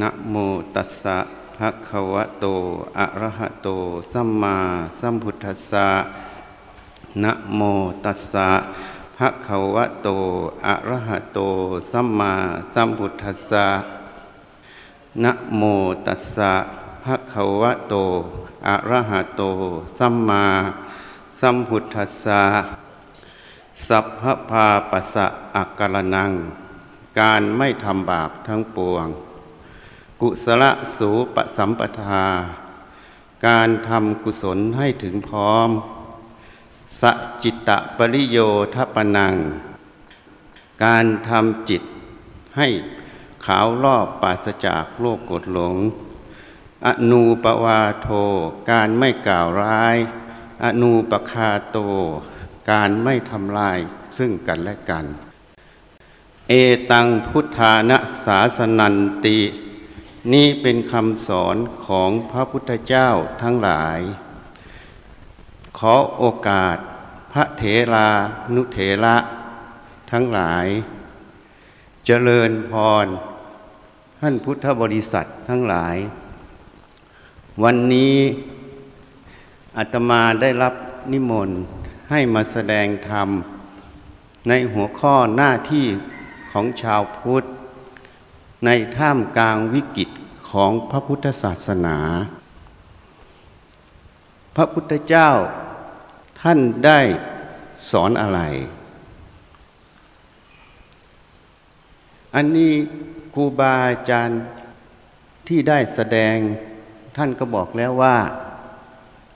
นะโมตัสสะภะคะวะโต อะระหะโต สัมมาสัมพุทธัสสะ นะโมตัสสะภะคะวะโต อะระหะโต สัมมาสัมพุทธัสสะ นะโมตัสสะภะคะวะโต อะระหะโต สัมมาสัมพุทธัสสะ สัพพพาปัสสะอักกรนัง การไม่ทำบาปทั้งปวง กุศลสูปสัมปทา การทำกุศลให้ถึงพร้อม สจิตตปริโยทปนัง การทำจิตให้ขาวรอบปราศจากโลกกดหลง อนูปวาโท การไม่กล่าวร้าย อนูปคาโต การไม่ทำลายซึ่งกันและกัน เอตังพุทธานะสาสนันติ นี่เป็นคำสอนของพระพุทธเจ้าทั้งหลาย ขอโอกาสพระเถรานุเถระทั้งหลาย เจริญพร ท่านพุทธบริษัททั้งหลาย วันนี้อาตมาได้รับนิมนต์ให้มาแสดงธรรม ในหัวข้อหน้าที่ของชาวพุทธ ในท่ามกลางวิกฤตของพระพุทธศาสนา พระพุทธเจ้าท่านได้สอนอะไร อันนี้ครูบาอาจารย์ที่ได้แสดงท่านก็บอกแล้วว่า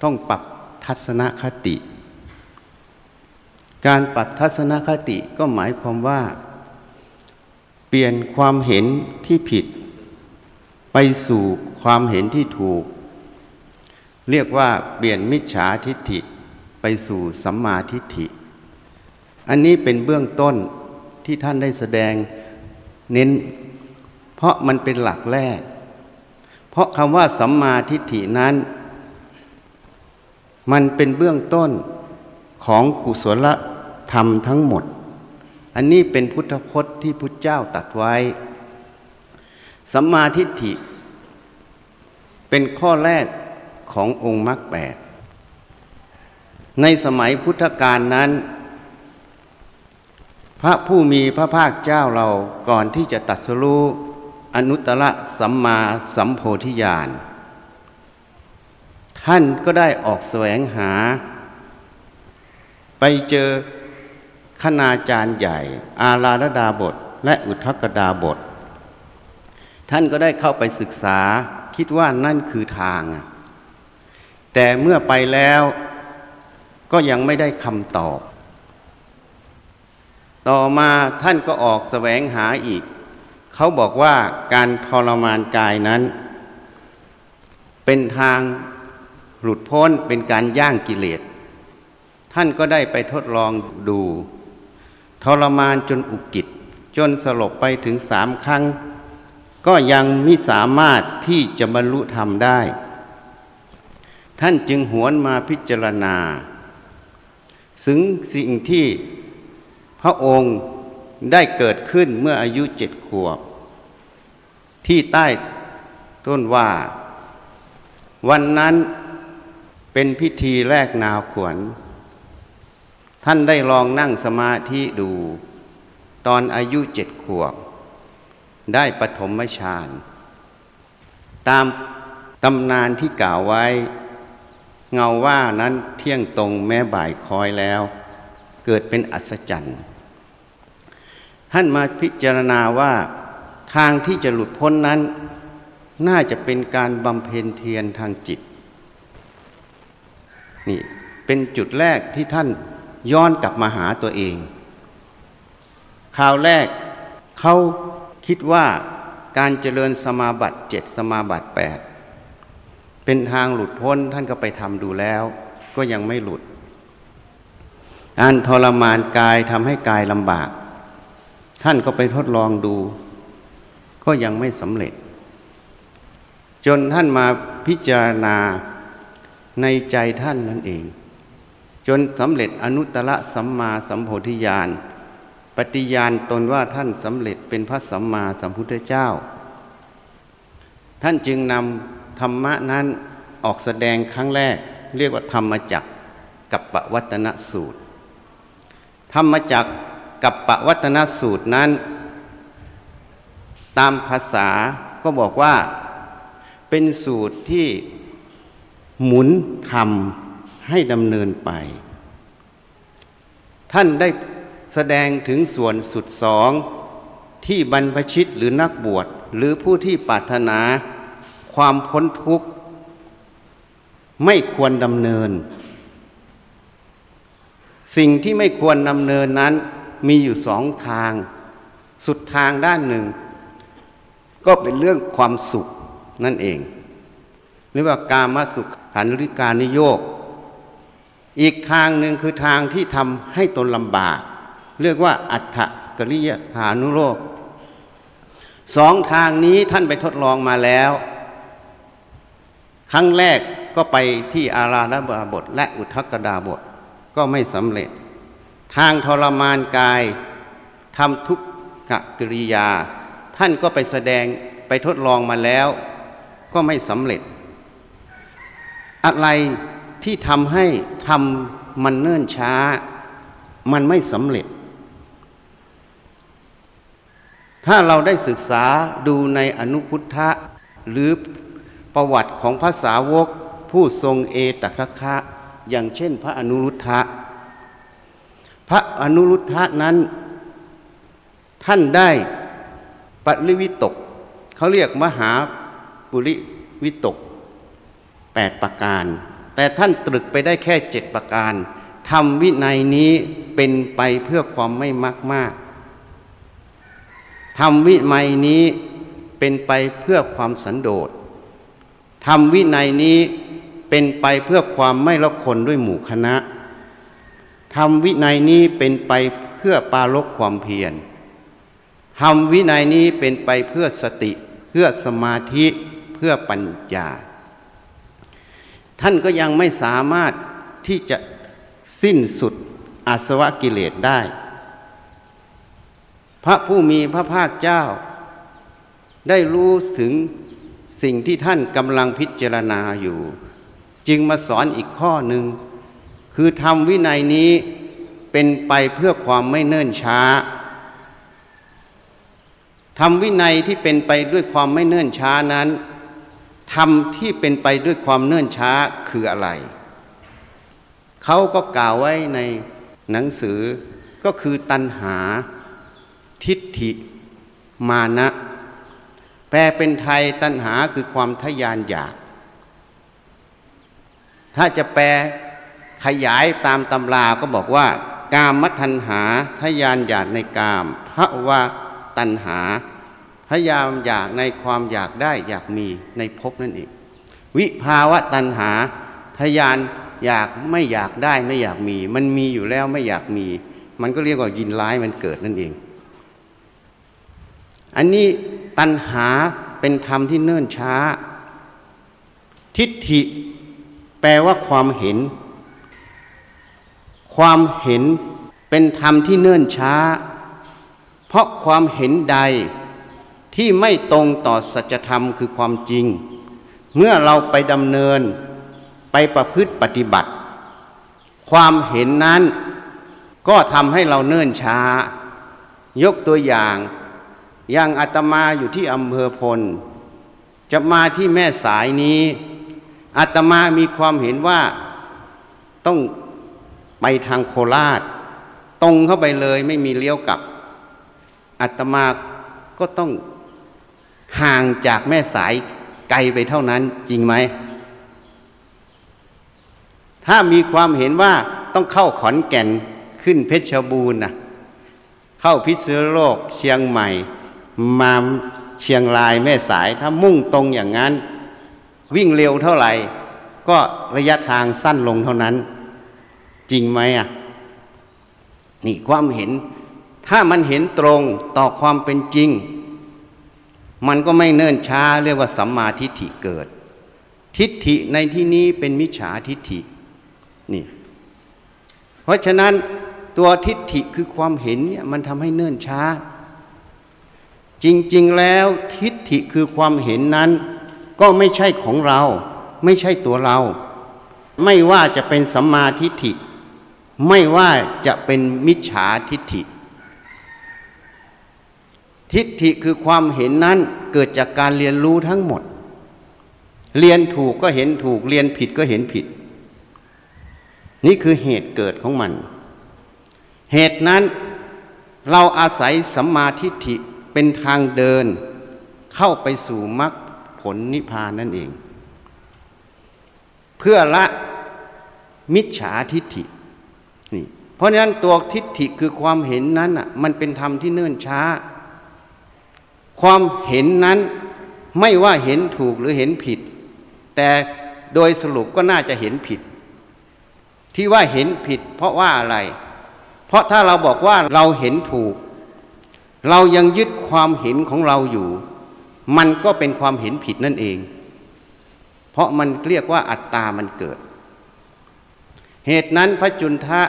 ต้องปรับทัศนคติ การปรับทัศนคติก็หมายความว่า เปลี่ยนความเห็นที่ผิด ไปสู่ความเห็นที่ถูก เรียกว่าเปลี่ยนมิจฉาทิฏฐิไปสู่สัมมาทิฏฐิ อันนี้เป็นเบื้องต้นที่ท่านได้แสดงเน้น เพราะมันเป็นหลักแรก เพราะคำว่าสัมมาทิฏฐินั้น มันเป็นเบื้องต้นของกุศลธรรมทั้งหมด อันนี้เป็นพุทธพจน์ที่พุทธเจ้าตัดไว้ สัมมาทิฏฐิ เป็นข้อแรกขององค์มรรคแปด ในสมัยพุทธกาลนั้น พระผู้มีพระภาคเจ้าเราก่อนที่จะตัดสรู้อนุตตรสัมมาสัมโพธิญาณท่านก็ได้ออกแสวงหา ไปเจอ คณาจารย์ใหญ่ อาราธดาบท และอุทกดาบท ท่านก็ได้เข้าไปศึกษาคิดว่านั่นคือทาง แต่เมื่อไปแล้วก็ยังไม่ได้คำตอบ ต่อมาท่านก็ออกแสวงหาอีก เขาบอกว่าการทรมานกายนั้น เป็นทางหลุดพ้นเป็นการย่างกิเลส ท่านก็ได้ไปทดลองดู ทรมานจนอุกิจจนสลบไปถึงสามครั้ง ก็ยังไมิสามารถที่จะบรรลุธรรมได้ ท่านจึงหวนมาพิจารณาถึงสิ่งที่พระองค์ได้เกิดขึ้นเมื่ออายุเจ็ดขวบ ที่ใต้ต้นว่า วันนั้นเป็นพิธีแรกนาวขวน ท่านได้ลองนั่งสมาธิดู ตอนอายุเจ็ดขวบ ได้ปฐมฌานตามตำนานที่กล่าวไว้ เงาว่านั้นเที่ยงตรงแม้บ่ายคอยแล้ว เกิดเป็นอัศจรรย์ท่านมาพิจารณาว่าทางที่จะหลุดพ้นนั้น น่าจะเป็นการบำเพ็ญเทียนทางจิต นี่เป็นจุดแรกที่ท่าน ย้อนกลับมาหาตัวเอง คราวแรกเขาคิดว่าการเจริญสมาบัติเจ็ดสมาบัติแปดเป็นทางหลุดพ้นท่านก็ไปทำดูแล้ว ก็ยังไม่หลุดการทรมานกายทำให้กายลำบาก ท่านก็ไปทดลองดู ก็ยังไม่สำเร็จ จนท่านมาพิจารณาในใจท่านนั่นเอง จนสำเร็จอนุตตรสัมมาสัมโพธิญาณปฏิญาณตนว่าท่านสำเร็จเป็นพระสัมมาสัมพุทธเจ้า ท่านจึงนำธรรมะนั้นออกแสดงครั้งแรก เรียกว่าธรรมจักกับปวัตนสูตร ธรรมจักกับปวัตนสูตรนั้น ตามภาษาก็บอกว่าเป็นสูตรที่หมุนทำ ให้ดำเนินไป ท่านได้แสดงถึงส่วนสุดสองที่บรรพชิตหรือนักบวชหรือผู้ที่ปรารถนาความพ้นทุกข์ ไม่ควรดำเนิน สิ่งที่ไม่ควรดำเนินนั้นมีอยู่สองทาง สุดทางด้านหนึ่ง ก็เป็นเรื่องความสุขนั่นเอง หรือว่ากามสุขขันธิการนิโยก อีกทางหนึ่งคือทางที่ทำให้ตนลำบาก เรียกว่าอัฏฐกริยฐานุโลกสองทางนี้ท่านไปทดลองมาแล้ว ครั้งแรกก็ไปที่อาราธบาบท และอุทกดาบทก็ไม่สำเร็จ ทางทรมานกายทำทุกขกิริยา ท่านก็ไปแสดงไปทดลองมาแล้ว ก็ไม่สำเร็จ อะไร ที่ทำให้ทำมันเนิ่นช้า มันไม่สำเร็จ ถ้าเราได้ศึกษาดูในอนุพุทธะ หรือประวัติของพระสาวกผู้ทรงเอตัคคะอย่างเช่นพระอนุรุทธะ พระอนุรุทธะนั้น ท่านได้ปริวิตก เขาเรียกมหาปุริวิตกแปดประการ แต่ท่านตรึกไปได้แค่เจ็ดประการทำวินัยนี้เป็นไปเพื่อความไม่มากมากทำวิมัยนี้เป็นไปเพื่อความสันโดษทำวินัยนี้เป็นไปเพื่อความไม่ละคนด้วยหมู่คณะทำวินัยนี้เป็นไปเพื่อปาลกความเพียรทำวินัยนี้เป็นไปเพื่อสติ เพื่อสมาธิ เพื่อปัญญา ท่านก็ยังไม่สามารถที่จะสิ้นสุดอาสวะกิเลสได้ พระผู้มีพระภาคเจ้า ได้รู้ถึงสิ่งที่ท่านกำลังพิจารณาอยู่ จึงมาสอนอีกข้อหนึ่ง คือทำวินัยนี้เป็นไปเพื่อความไม่เนิ่นช้าทำวินัยที่เป็นไปด้วยความไม่เนิ่นช้านั้น ทำที่เป็นไปด้วยความเนิ่นช้าคืออะไร เขาก็กล่าวไว้ในหนังสือก็คือตัณหา ทิฏฐิ มานะ แปลเป็นไทยตัณหาคือความทยานอยาก ถ้าจะแปลขยายตามตำราก็บอกว่า กามมัทันหาทยานอยากในกามพระว่าตัณหา พยายามอยากในความอยากได้อยากมีในภพนั่นเอง วิภาวะตัณหาทยานอยากไม่อยากได้ไม่อยากมี มันมีอยู่แล้วไม่อยากมี มันก็เรียกว่ายินร้ายมันเกิดนั่นเอง อันนี้ตัณหาเป็นธรรมที่เนิ่นช้า ทิฏฐิแปลว่าความเห็น ความเห็นเป็นธรรมที่เนิ่นช้า เพราะความเห็นใด ที่ไม่ตรงต่อสัจธรรมคือความจริง เมื่อเราไปดำเนินไปประพฤติปฏิบัติ ความเห็นนั้นก็ทำให้เราเนิ่นช้า ยกตัวอย่าง อย่างอาตมาอยู่ที่อำเภอพล จะมาที่แม่สายนี้อาตมามีความเห็นว่าต้องไปทางโคราช ตรงเข้าไปเลยไม่มีเลี้ยวกลับอาตมาก็ต้อง ห่างจากแม่สายไกลไปเท่านั้นจริงไหม ถ้ามีความเห็นว่าต้องเข้าขอนแก่นขึ้นเพชรบูรณ์นะเข้าพิษณุโลกเชียงใหม่ มาเชียงรายแม่สายถ้ามุ่งตรงอย่างนั้น วิ่งเร็วเท่าไหร่ ก็ระยะทางสั้นลงเท่านั้น จริงไหมอะนี่ความเห็น ถ้ามันเห็นตรงต่อความเป็นจริง มันก็ไม่เนิ่นช้าเรียกว่าสัมมาทิฏฐิเกิด ทิฏฐิในที่นี้เป็นมิจฉาทิฏฐินี่เพราะฉะนั้นตัวทิฏฐิคือความเห็นเนี่ยมันทำให้เนิ่นช้า จริงๆแล้วทิฏฐิคือความเห็นนั้น ก็ไม่ใช่ของเรา ไม่ใช่ตัวเรา ไม่ว่าจะเป็นสัมมาทิฏฐิ ไม่ว่าจะเป็นมิจฉาทิฏฐิ ทิฏฐิคือความเห็นนั้นเกิดจากการเรียนรู้ทั้งหมด เรียนถูกก็เห็นถูก เรียนผิดก็เห็นผิด นี่คือเหตุเกิดของมัน เหตุนั้นเราอาศัยสัมมาทิฏฐิเป็นทางเดิน เข้าไปสู่มรรคผลนิพพานนั่นเอง เพื่อละมิจฉาทิฏฐินี่เพราะฉะนั้นตัวทิฏฐิคือความเห็นนั้นอะมันเป็นธรรมที่เนื่นช้า ความเห็นนั้นไม่ว่าเห็นถูกหรือเห็นผิด แต่โดยสรุปก็น่าจะเห็นผิด ที่ว่าเห็นผิด เพราะว่าอะไร เพราะถ้าเราบอกว่าเราเห็นถูก เรายังยึดความเห็นของเราอยู่ มันก็เป็นความเห็นผิดนั่นเอง เพราะมันเรียกว่าอัตตามันเกิด เหตุนั้นพระจุนทะ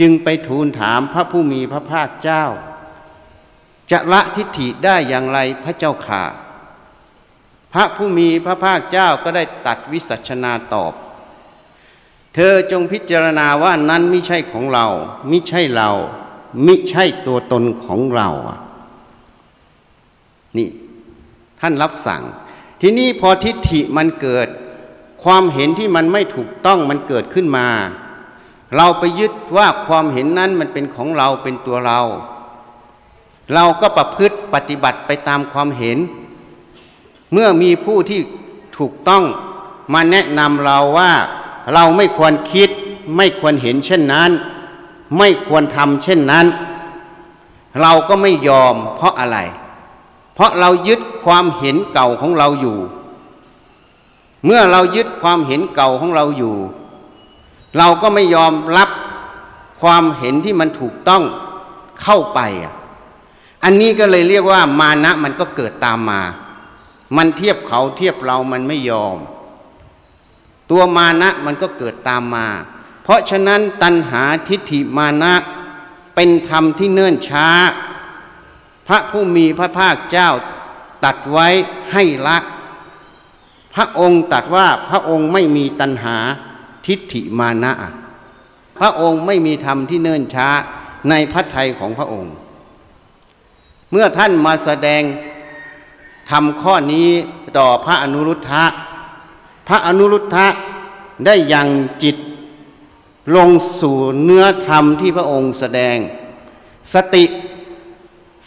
จึงไปทูลถามพระผู้มีพระภาคเจ้า จะละทิฏฐิได้อย่างไรพระเจ้าข่าพระผู้มีพระภาคเจ้าก็ได้ตัดวิสัชนาตอบ เธอจงพิจารณาว่านั้นไม่ใช่ของเราไม่ใช่เรามิใช่ตัวตนของเราอะนี่ท่านรับสั่ง ทีนี้พอทิฏฐิมันเกิด ความเห็นที่มันไม่ถูกต้องมันเกิดขึ้นมา เราไปยึดว่าความเห็นนั้นมันเป็นของเราเป็นตัวเรา เราก็ประพฤติปฏิบัติไปตามความเห็น เมื่อมีผู้ที่ถูกต้องมาแนะนำเราว่าเราไม่ควรคิด ไม่ควรเห็นเช่นนั้น ไม่ควรทำเช่นนั้น เราก็ไม่ยอมเพราะอะไร เพราะเรายึดความเห็นเก่าของเราอยู่ เมื่อเรายึดความเห็นเก่าของเราอยู่ เราก็ไม่ยอมรับความเห็นที่มันถูกต้องเข้าไปอะ อันนี้ก็เลยเรียกว่ามานะมันก็เกิดตามมา มันเทียบเขาเทียบเรามันไม่ยอม ตัวมานะมันก็เกิดตามมา เพราะฉะนั้นตัณหาทิฏฐิมานะเป็นธรรมที่เนิ่นช้า พระผู้มีพระภาคเจ้าตัดไว้ให้ละ พระองค์ตัดว่าพระองค์ไม่มีตัณหาทิฏฐิมานะ พระองค์ไม่มีธรรมที่เนิ่นช้าในพระทัยของพระองค์ เมื่อท่านมาแสดงทำข้อนี้ต่อพระอนุรุทธะ พระอนุรุทธะได้ยังจิตลงสู่เนื้อธรรมที่พระองค์แสดง สติ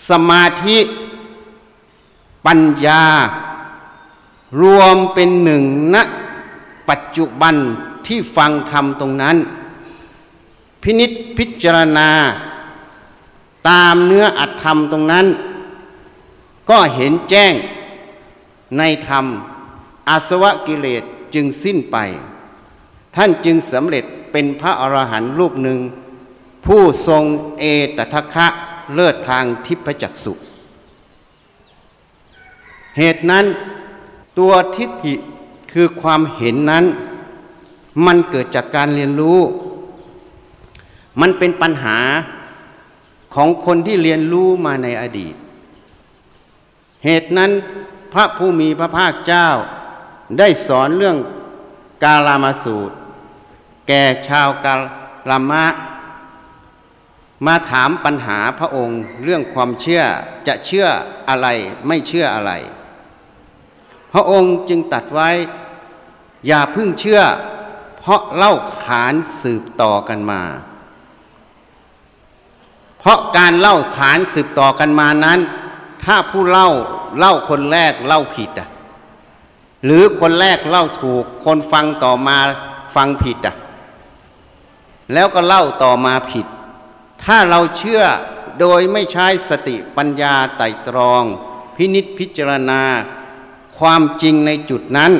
สมาธิ ปัญญา รวมเป็นหนึ่งณปัจจุบันที่ฟังธรรมตรงนั้น พินิษพิจารณา ตามเนื้ออัตธรรมตรงนั้น ก็เห็นแจ้งในธรรมอาสวะกิเลสจึงสิ้นไป ท่านจึงสำเร็จเป็นพระอรหันต์รูปหนึ่ง ผู้ทรงเอตทัคคะเลิศทางทิพจักสุเหตุนั้นตัวทิฏฐิคือความเห็นนั้น มันเกิดจากการเรียนรู้ มันเป็นปัญหา ของคนที่เรียนรู้มาในอดีต เหตุนั้นพระผู้มีพระภาคเจ้า ได้สอนเรื่องกาลามาสูตร แก่ชาวกาลามะ มาถามปัญหาพระองค์เรื่องความเชื่อจะเชื่ออะไรไม่เชื่ออะไร พระองค์จึงตัดไว้ อย่าพึ่งเชื่อ เพราะเล่าขานสืบต่อกันมา ราะการเล่าขานสืบต่อกันมานั้น ถ้าผู้เล่าเล่าคนแรกเล่าผิดอะหรือคนแรกเล่าถูก คนฟังต่อมาฟังผิดอะแล้วก็เล่าต่อมาผิด ถ้าเราเชื่อโดยไม่ใช้สติปัญญาไต่ตรอง พินิษพิจารณา ความจริงในจุดนั้น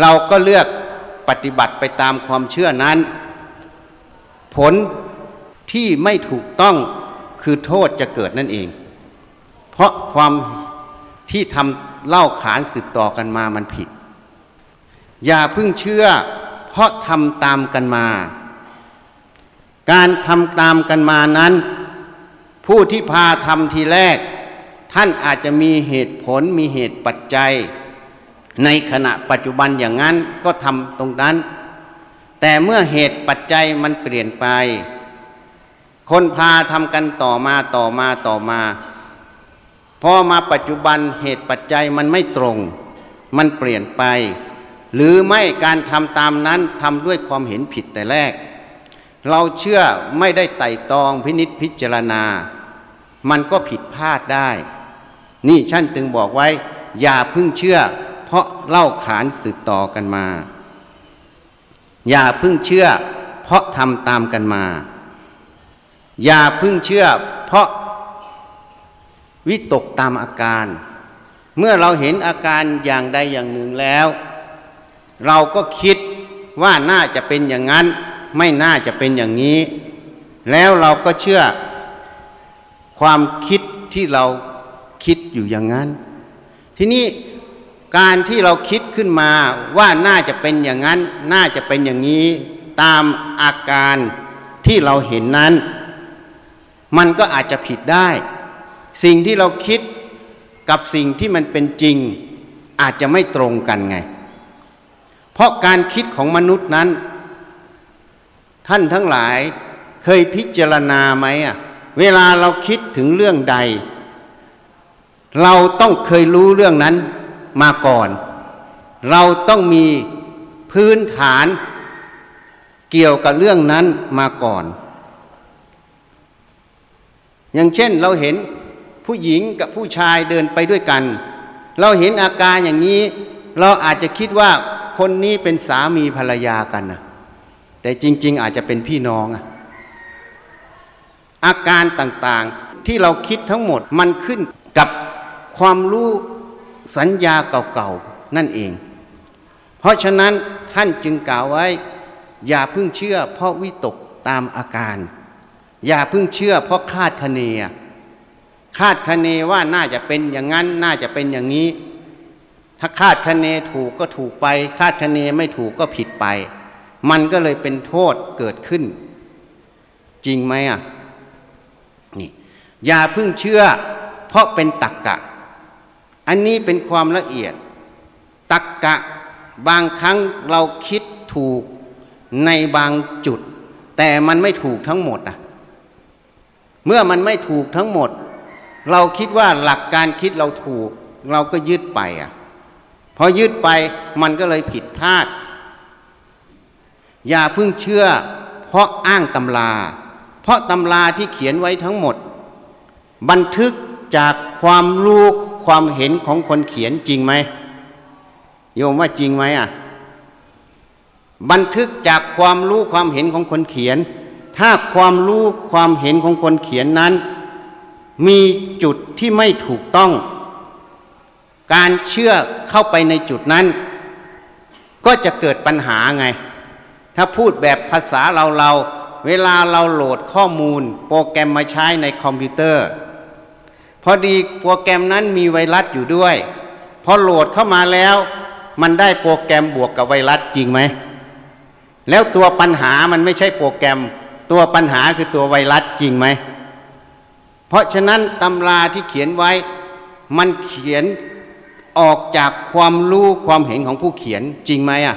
เราก็เลือกปฏิบัติไปตามความเชื่อนั้น ผล ที่ไม่ถูกต้องคือโทษจะเกิดนั่นเอง เพราะความที่ทำเล่าขานสืบต่อกันมามันผิด อย่าเพิ่งเชื่อ เพราะทำตามกันมา การทำตามกันมานั้น ผู้ที่พาทำทีแรก ท่านอาจจะมีเหตุผลมีเหตุปัจจัย ในขณะปัจจุบันอย่างนั้นก็ทำตรงนั้น แต่เมื่อเหตุปัจจัยมันเปลี่ยนไป คนพาทำกันต่อมาต่อมาต่อมาพอมาปัจจุบันเหตุปัจจัยมันไม่ตรง มันเปลี่ยนไป หรือไม่การทำตามนั้นทำด้วยความเห็นผิดแต่แรก เราเชื่อไม่ได้ไต่ตองพินิษพิจารณา มันก็ผิดพลาดได้ นี่ท่านจึงบอกไว้ อย่าพึ่งเชื่อ เพราะเล่าขานสืบต่อกันมา อย่าพึ่งเชื่อ เพราะทำตามกันมา อย่าพึ่งเชื่อ เพราะวิตกตามอาการ เมื่อเราเห็นอาการอย่างใดอย่างหนึ่งแล้ว เราก็คิดว่าน่าจะเป็นอย่างนั้น ไม่น่าจะเป็นอย่างนี้ แล้วเราก็เชื่อความคิดที่เราคิดอยู่อย่างนั้น ทีนี้การที่เราคิดขึ้นมาว่าน่าจะเป็นอย่างนั้น น่าจะเป็นอย่างนี้ ตามอาการที่เราเห็นนั้น มันก็อาจจะผิดได้ สิ่งที่เราคิดกับสิ่งที่มันเป็นจริง อาจจะไม่ตรงกันไง เพราะการคิดของมนุษย์นั้น ท่านทั้งหลายเคยพิจารณาไหมอะเวลาเราคิดถึงเรื่องใด เราต้องเคยรู้เรื่องนั้นมาก่อน เราต้องมีพื้นฐานเกี่ยวกับเรื่องนั้นมาก่อน อย่างเช่นเราเห็นผู้หญิงกับผู้ชายเดินไปด้วยกัน เราเห็นอาการอย่างนี้ เราอาจจะคิดว่าคนนี้เป็นสามีภรรยากันนะแต่จริง ๆ อาจจะเป็นพี่น้อง อาการต่างๆที่เราคิดทั้งหมดมันขึ้นกับความรู้สัญญาเก่าๆนั่นเอง เพราะฉะนั้นท่านจึงกล่าวไว้ อย่าเพิ่งเชื่อเพราะวิตกตามอาการ อย่าเพิ่งเชื่อเพราะคาดคะเนคาดคะเนว่าน่าจะเป็นอย่างนั้น น่าจะเป็นอย่างนี้ ถ้าคาดคะเนถูกก็ถูกไป คาดคะเนไม่ถูกก็ผิดไป มันก็เลยเป็นโทษเกิดขึ้น จริงไหมอะนี่อย่าเพิ่งเชื่อ เพราะเป็นตักกะ อันนี้เป็นความละเอียด ตักกะบางครั้งเราคิดถูกในบางจุด แต่มันไม่ถูกทั้งหมดอะ เมื่อมันไม่ถูกทั้งหมด เราคิดว่าหลักการคิดเราถูก เราก็ยึดไปอะพอยึดไปมันก็เลยผิดพลาด อย่าเพิ่งเชื่อ เพราะอ้างตำรา เพราะตำราที่เขียนไว้ทั้งหมด บันทึกจากความรู้ความเห็นของคนเขียนจริงไหมโยมว่าจริงไหมอะ บันทึกจากความรู้ความเห็นของคนเขียน ถ้าความรู้ความเห็นของคนเขียนนั้น มีจุดที่ไม่ถูกต้อง การเชื่อเข้าไปในจุดนั้น ก็จะเกิดปัญหาไง ถ้าพูดแบบภาษาเราเราเวลาเราโหลดข้อมูล โปรแกรมมาใช้ในคอมพิวเตอร์ พอดีโปรแกรมนั้นมีไวรัสอยู่ด้วย พอโหลดเข้ามาแล้ว มันได้โปรแกรมบวกกับไวรัสจริงไหม แล้วตัวปัญหามันไม่ใช่โปรแกรม ตัวปัญหาคือตัวไวรัสจริงไหม เพราะฉะนั้นตำราที่เขียนไว้ มันเขียนออกจากความรู้ความเห็นของผู้เขียนจริงไหมอะ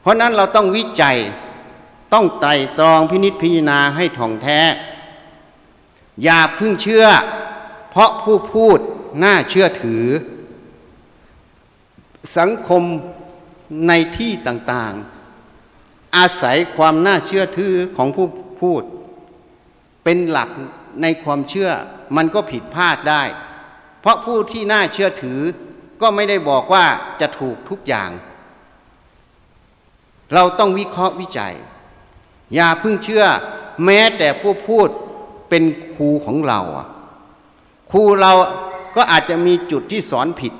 เพราะนั้นเราต้องวิจัยต้องไตรตรองพินิษพิจารณาให้ถ่องแท้ อย่าพึ่งเชื่อ เพราะผู้พูดน่าเชื่อถือ สังคมในที่ต่างๆ อาศัยความน่าเชื่อถือของผู้พูด เป็นหลักในความเชื่อมันก็ผิดพลาดได้ เพราะผู้ที่น่าเชื่อถือก็ไม่ได้บอกว่าจะถูกทุกอย่าง เราต้องวิเคราะห์วิจัย อย่าเพิ่งเชื่อ แม้แต่ผู้พูดเป็นครูของเราครูเราก็อาจจะมีจุดที่สอนผิด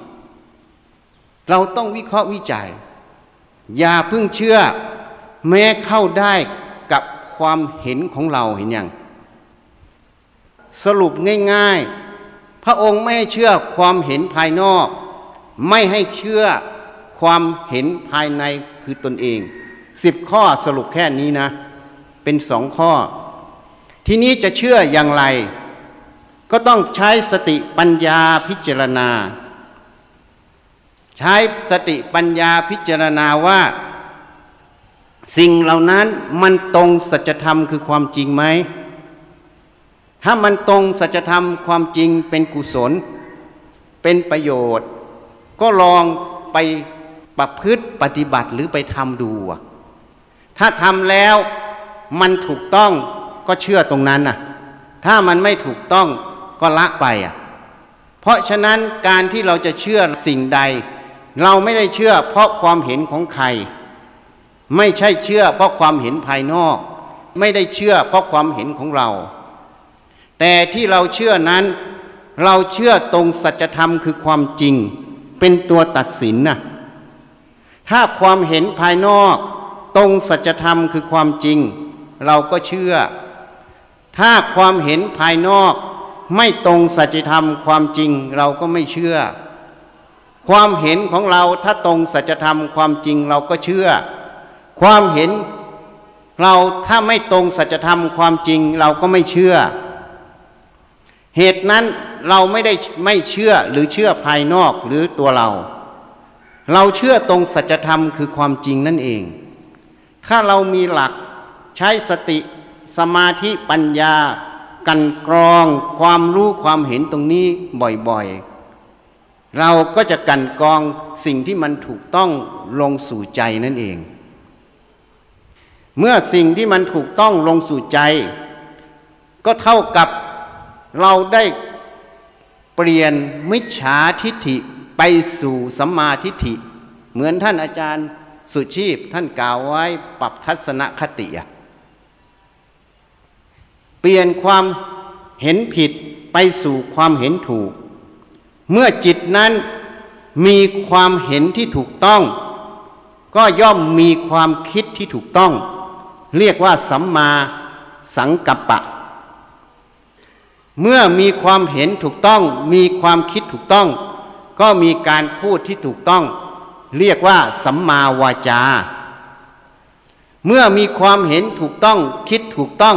เราต้องวิเคราะห์วิจัย อย่าเพิ่งเชื่อ แม้เข้าได้กับความเห็นของเราเห็นอย่าง สรุปง่ายๆ พระองค์ไม่ให้เชื่อความเห็นภายนอก ไม่ให้เชื่อความเห็นภายในคือตนเองสิบข้อสรุปแค่นี้นะ เป็นสองข้อ ทีนี้จะเชื่ออย่างไร ก็ต้องใช้สติปัญญาพิจารณา ใช้สติปัญญาพิจารณาว่า สิ่งเหล่านั้นมันตรงสัจธรรมคือความจริงไหม ถ้ามันตรงสัจธรรมความจริงเป็นกุศล เป็นประโยชน์ ก็ลองไปประพฤติปฏิบัติหรือไปทำดู ถ้าทำแล้วมันถูกต้องก็เชื่อตรงนั้นน่ะ ถ้ามันไม่ถูกต้องก็ละไปอะ เพราะฉะนั้นการที่เราจะเชื่อสิ่งใด เราไม่ได้เชื่อเพราะความเห็นของใคร ไม่ใช่เชื่อเพราะความเห็นภายนอก ไม่ได้เชื่อเพราะความเห็นของเรา แต่ที่เราเชื่อนั้น เราเชื่อตรงสัจธรรมคือความจริง เป็นตัวตัดสินนะถ้าความเห็นภายนอก ตรงสัจธรรมคือความจริง เราก็เชื่อ ถ้าความเห็นภายนอก ไม่ตรงสัจธรรมความจริงเราก็ไม่เชื่อ ความเห็นของเราถ้าตรงสัจธรรมความจริงเราก็เชื่อ ความเห็นเราถ้าไม่ตรงสัจธรรมความจริงเราก็ไม่เชื่อ เหตุนั้นเราไม่ได้ไม่เชื่อหรือเชื่อภายนอกหรือตัวเรา เราเชื่อตรงสัจธรรมคือความจริงนั่นเอง ถ้าเรามีหลักใช้สติสมาธิปัญญา กันกรองความรู้ความเห็นตรงนี้บ่อยๆ เราก็จะกันกรองสิ่งที่มันถูกต้องลงสู่ใจนั่นเอง เมื่อสิ่งที่มันถูกต้องลงสู่ใจ ก็เท่ากับเราได้เปลี่ยนมิจฉาทิฐิไปสู่สัมมาทิฏฐิ เหมือนท่านอาจารย์สุชีพท่านกล่าวไว้ปรับทัศนคติเปลี่ยนความเห็นผิดไปสู่ความเห็นถูก เมื่อจิตนั้นมีความเห็นที่ถูกต้อง ก็ย่อมมีความคิดที่ถูกต้อง เรียกว่าสัมมาสังกัปปะ เมื่อมีความเห็นถูกต้อง มีความคิดถูกต้อง ก็มีการพูดที่ถูกต้อง เรียกว่าสัมมาวาจา เมื่อมีความเห็นถูกต้อง คิดถูกต้อง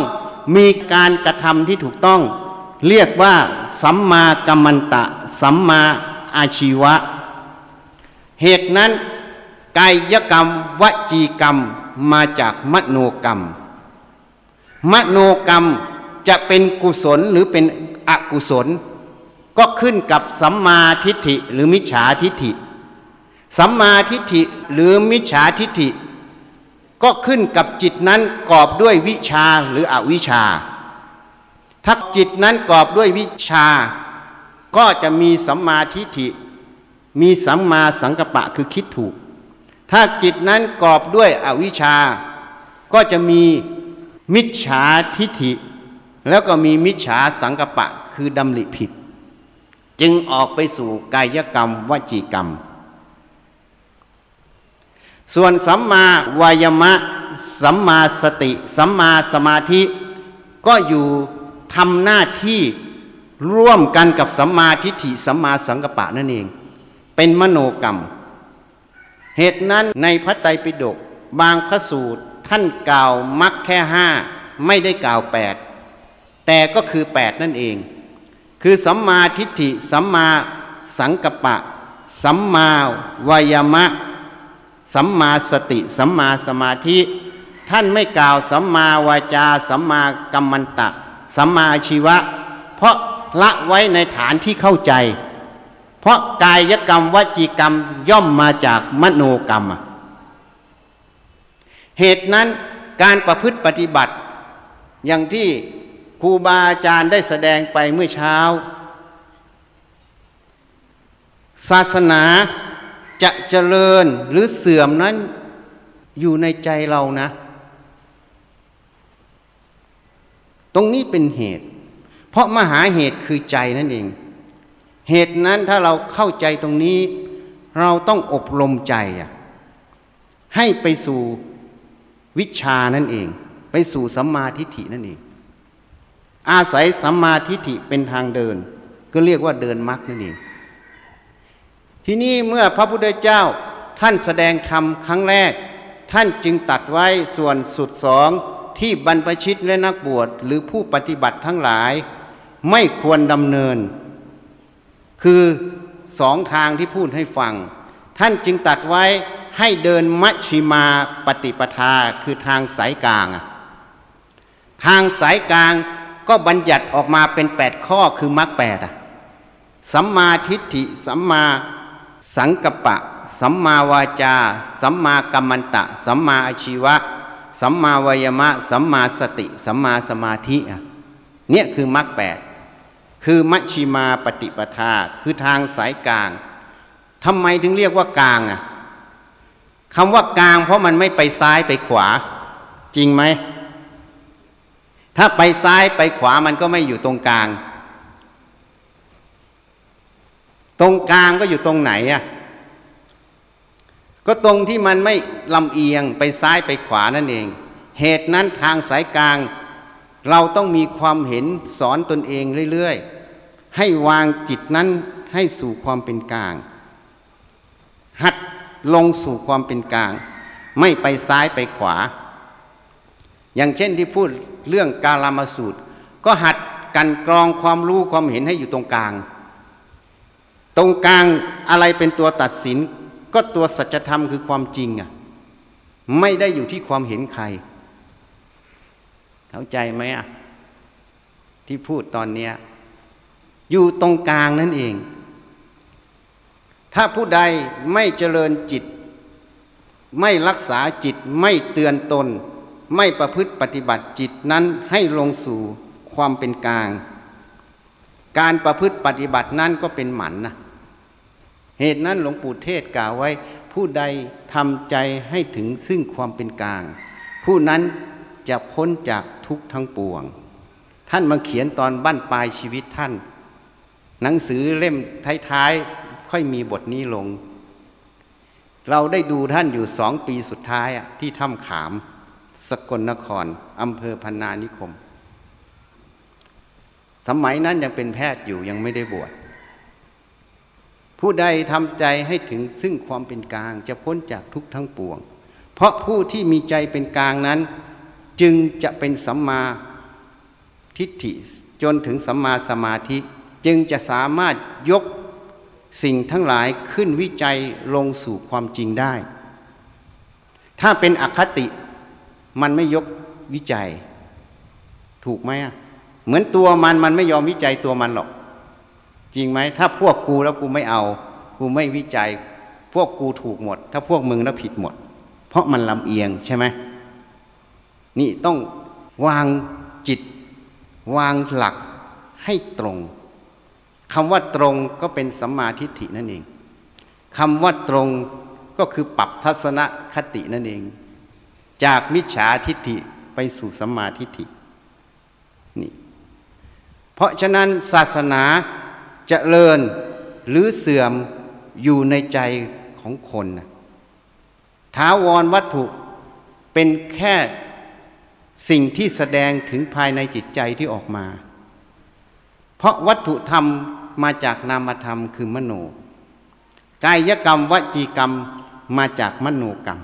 มีการกระทำที่ถูกต้อง เรียกว่า สัมมากัมมันตะ สัมมาอาชีวะ เหตุนั้นกายกรรม วจีกรรม มาจากมโนกรรม มโนกรรมจะเป็นกุศลหรือเป็นอกุศล ก็ขึ้นกับสัมมาทิฏฐิหรือมิจฉาทิฏฐิ สัมมาทิฏฐิหรือมิจฉาทิฏฐิ ก็ขึ้นกับจิตนั้นกอบด้วยวิชาหรืออวิชา ถ้าจิตนั้นกอบด้วยวิชา ก็จะมีสัมมาทิฏฐิ มีสัมมาสังกปะคือคิดถูก ถ้าจิตนั้นกอบด้วยอวิชชา ก็จะมีมิจฉาทิฏฐิ แล้วก็มีมิจฉาสังกปะคือดำริผิด จึงออกไปสู่กายกรรมวจีกรรม ส่วนสัมมาวายมะ สัมมาสติ สัมมาสมาธิ ก็อยู่ทำหน้าที่ร่วมกันกับสัมมาทิฏฐิสัมมาสังกปะนั่นเอง เป็นมโนกรรม เหตุนั้นในพระไตรปิฎกบางพระสูตรท่านกล่าวมักแค่ห้าไม่ได้กล่าวแปดแต่ก็คือแปดนั่นเอง คือสัมมาทิฏฐิสัมมาสังกปะ สัมมาวายมะ สัมมาสติ สัมมาสมาธิ ท่านไม่กล่าวสัมมาวาจา สัมมากัมมันตะ สัมมาชีวะ เพราะละไว้ในฐานที่เข้าใจ เพราะกายกรรมวจีกรรมย่อมมาจากมโนกรรม เหตุนั้นการประพฤติปฏิบัติ อย่างที่ครูบาอาจารย์ได้แสดงไปเมื่อเช้า ศาสนาจะเจริญหรือเสื่อมนั้นอยู่ในใจเรานะ ตรงนี้เป็นเหตุ เพราะมหาเหตุคือใจนั่นเอง เหตุนั้นถ้าเราเข้าใจตรงนี้ เราต้องอบรมใจให้ไปสู่วิชานั่นเอง ไปสู่สัมมาทิฏฐินั่นเอง อาศัยสัมมาทิฏฐิเป็นทางเดิน ก็เรียกว่าเดินมรรคนั่นเอง ทีนี้เมื่อพระพุทธเจ้าท่านแสดงธรรมครั้งแรก ท่านจึงตัดไว้ส่วนสุดสองที่บรรพชิตและนักบวชหรือผู้ปฏิบัติทั้งหลาย ไม่ควรดำเนิน คือสองทางที่พูดให้ฟัง ท่านจึงตัดไว้ให้เดินมัชชิมาปฏิปทาคือทางสายกลางอะทางสายกลางก็บัญญัติออกมาเป็นแปดข้อคือมรรคแปดสัมมาทิฏฐิสัมมาสังกัปปะ สัมมาวาจา สัมมากัมมันตะ สัมมาอาชีวะ สัมมาวายมะ สัมมาสติ สัมมาสมาธิอะเนี่ยคือมรรคแปด คือมัชชิมาปฏิปทาคือทางสายกลางทำไมถึงเรียกว่ากลางอะคำว่ากลาง เพราะมันไม่ไปซ้ายไปขวา จริงไหม ถ้าไปซ้ายไปขวามันก็ไม่อยู่ตรงกลาง ตรงกลางก็อยู่ตรงไหนอะก็ตรงที่มันไม่ลำเอียงไปซ้ายไปขวานั่นเอง เหตุนั้นทางสายกลาง เราต้องมีความเห็นสอนตนเองเรื่อยๆ ให้วางจิตนั้นให้สู่ความเป็นกลาง หัดลงสู่ความเป็นกลาง ไม่ไปซ้ายไปขวา อย่างเช่นที่พูดเรื่องกาลามาสูตร ก็หัดกันกรองความรู้ความเห็นให้อยู่ตรงกลาง ตรงกลางอะไรเป็นตัวตัดสิน ก็ตัวสัจธรรมคือความจริงอะไม่ได้อยู่ที่ความเห็นใคร เข้าใจไหมอะที่พูดตอนเนี้ยอยู่ตรงกลางนั่นเอง ถ้าผู้ใดไม่เจริญจิต ไม่รักษาจิตไม่เตือนตน ไม่ประพฤติปฏิบัติจิตนั้นให้ลงสู่ความเป็นกลาง การประพฤติปฏิบัตินั้นก็เป็นหมันนะเหตุนั้นหลวงปู่เทศกล่าวไว้ ผู้ใดทำใจให้ถึงซึ่งความเป็นกลาง ผู้นั้นจะพ้นจาก ทุกทั้งปวง ท่านมาเขียนตอนบั้นปลายชีวิตท่าน หนังสือเล่มท้ายๆ ค่อยมีบทนี้ลง เราได้ดูท่านอยู่สองปีสุดท้ายที่ถ้ำขาม สกลนครอำเภอพันนานิคม สมัยนั้นยังเป็นแพทย์อยู่ยังไม่ได้บวชผู้ใดทำใจให้ถึงซึ่งความเป็นกลางจะพ้นจากทุกทั้งปวง เพราะผู้ที่มีใจเป็นกลางนั้น จึงจะเป็นสัมมาทิฏฐิจนถึงสัมมาสมาธิ จึงจะสามารถยกสิ่งทั้งหลายขึ้นวิจัยลงสู่ความจริงได้ ถ้าเป็นอคติมันไม่ยกวิจัย ถูกไหมเหมือนตัวมันมันไม่ยอมวิจัยตัวมันหรอก จริงไหม ถ้าพวกกูแล้วกูไม่เอา กูไม่วิจัย พวกกูถูกหมด ถ้าพวกมึงแล้วผิดหมด เพราะมันลำเอียงใช่ไหม นี่ต้องวางจิต วางหลักให้ตรงคำว่าตรงก็เป็นสัมมาทิฏฐินั่นเองคำว่าตรงก็คือปรับทัศนคตินั่นเอง จากมิจฉาทิฏฐิไปสู่สัมมาทิฏฐินี่เพราะฉะนั้นศาสนาจเจริญหรือเสื่อมอยู่ในใจของคนท้าวรวัตถุเป็นแค่ สิ่งที่แสดงถึงภายในจิตใจที่ออกมา เพราะวัตถุธรรมมาจากนามธรรมคือมโน กายกรรมวจีกรรมมาจากมโนกรรม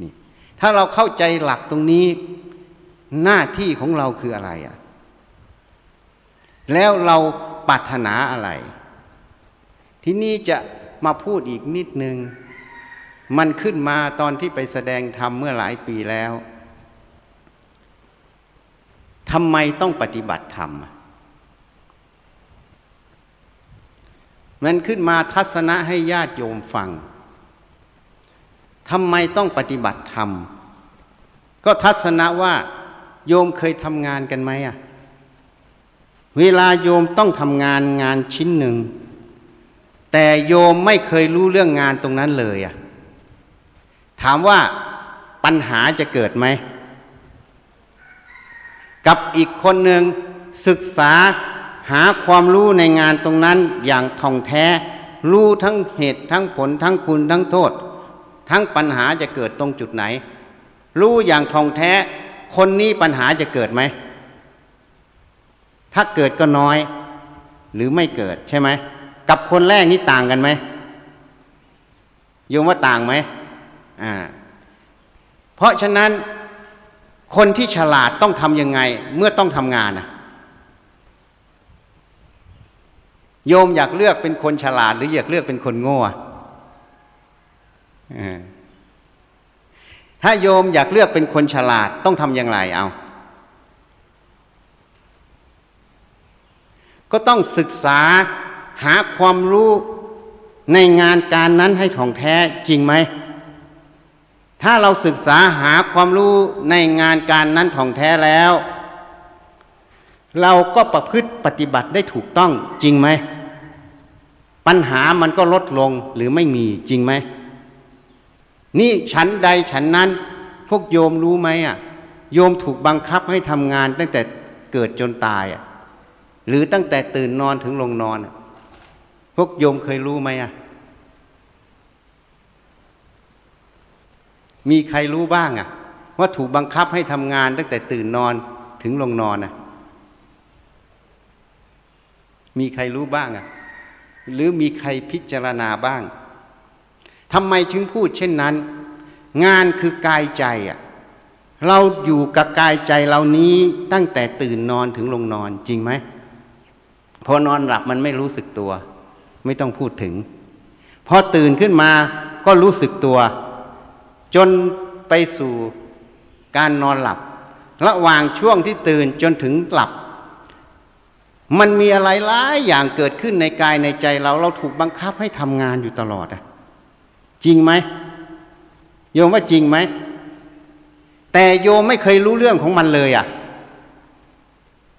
นี่ถ้าเราเข้าใจหลักตรงนี้หน้าที่ของเราคืออะไรอะ แล้วเราปรารถนาอะไร ที่นี่จะมาพูดอีกนิดนึง มันขึ้นมาตอนที่ไปแสดงธรรมเมื่อหลายปีแล้ว ทำไมต้องปฏิบัติธรรมมันขึ้นมาทัศนะให้ญาติโยมฟังทำไมต้องปฏิบัติธรรม ก็ทัศนะว่าโยมเคยทำงานกันไหมอะ เวลาโยมต้องทำงานงานชิ้นหนึ่ง แต่โยมไม่เคยรู้เรื่องงานตรงนั้นเลยอะ ถามว่าปัญหาจะเกิดไหม กับอีกคนหนึ่งศึกษาหาความรู้ในงานตรงนั้นอย่างท่องแท้ รู้ทั้งเหตุทั้งผลทั้งคุณทั้งโทษ ทั้งปัญหาจะเกิดตรงจุดไหน รู้อย่างท่องแท้ คนนี้ปัญหาจะเกิดไหม ถ้าเกิดก็น้อย หรือไม่เกิดใช่ไหม กับคนแรกนี่ต่างกันไหมโยมว่าต่างไหมอ่าเพราะฉะนั้น คนที่ฉลาดต้องทำยังไง เมื่อต้องทำงานอะโยมอยากเลือกเป็นคนฉลาด หรืออยากเลือกเป็นคนโง่ถ้าโยมอยากเลือกเป็นคนฉลาดต้องทำอย่างไรเอาก็ต้องศึกษาหาความรู้ในงานการนั้นให้ถ่องแท้จริงไหม ถ้าเราศึกษาหาความรู้ในงานการนั้นถ่องแท้แล้ว เราก็ประพฤติปฏิบัติได้ถูกต้องจริงไหม ปัญหามันก็ลดลงหรือไม่มีจริงไหม นี่ฉันใดฉันนั้น พวกโยมรู้ไหมอะ โยมถูกบังคับให้ทำงานตั้งแต่เกิดจนตายอะหรือตั้งแต่ตื่นนอนถึงลงนอน พวกโยมเคยรู้ไหมอะ มีใครรู้บ้างอะ ว่าถูกบังคับให้ทำงานตั้งแต่ตื่นนอนถึงลงนอนอะ มีใครรู้บ้างอะ หรือมีใครพิจารณาบ้างทำไมจึงพูดเช่นนั้น งานคือกายใจอะ เราอยู่กับกายใจเรานี้ตั้งแต่ตื่นนอนถึงลงนอนจริงไหมพอนอนหลับมันไม่รู้สึกตัว ไม่ต้องพูดถึง พอตื่นขึ้นมาก็รู้สึกตัว จนไปสู่การนอนหลับ ระหว่างช่วงที่ตื่นจนถึงหลับ มันมีอะไรหลายอย่างเกิดขึ้นในกายในใจเราเราถูกบังคับให้ทำงานอยู่ตลอดอะจริงไหมโยมว่าจริงไหมแต่โยมไม่เคยรู้เรื่องของมันเลยอะ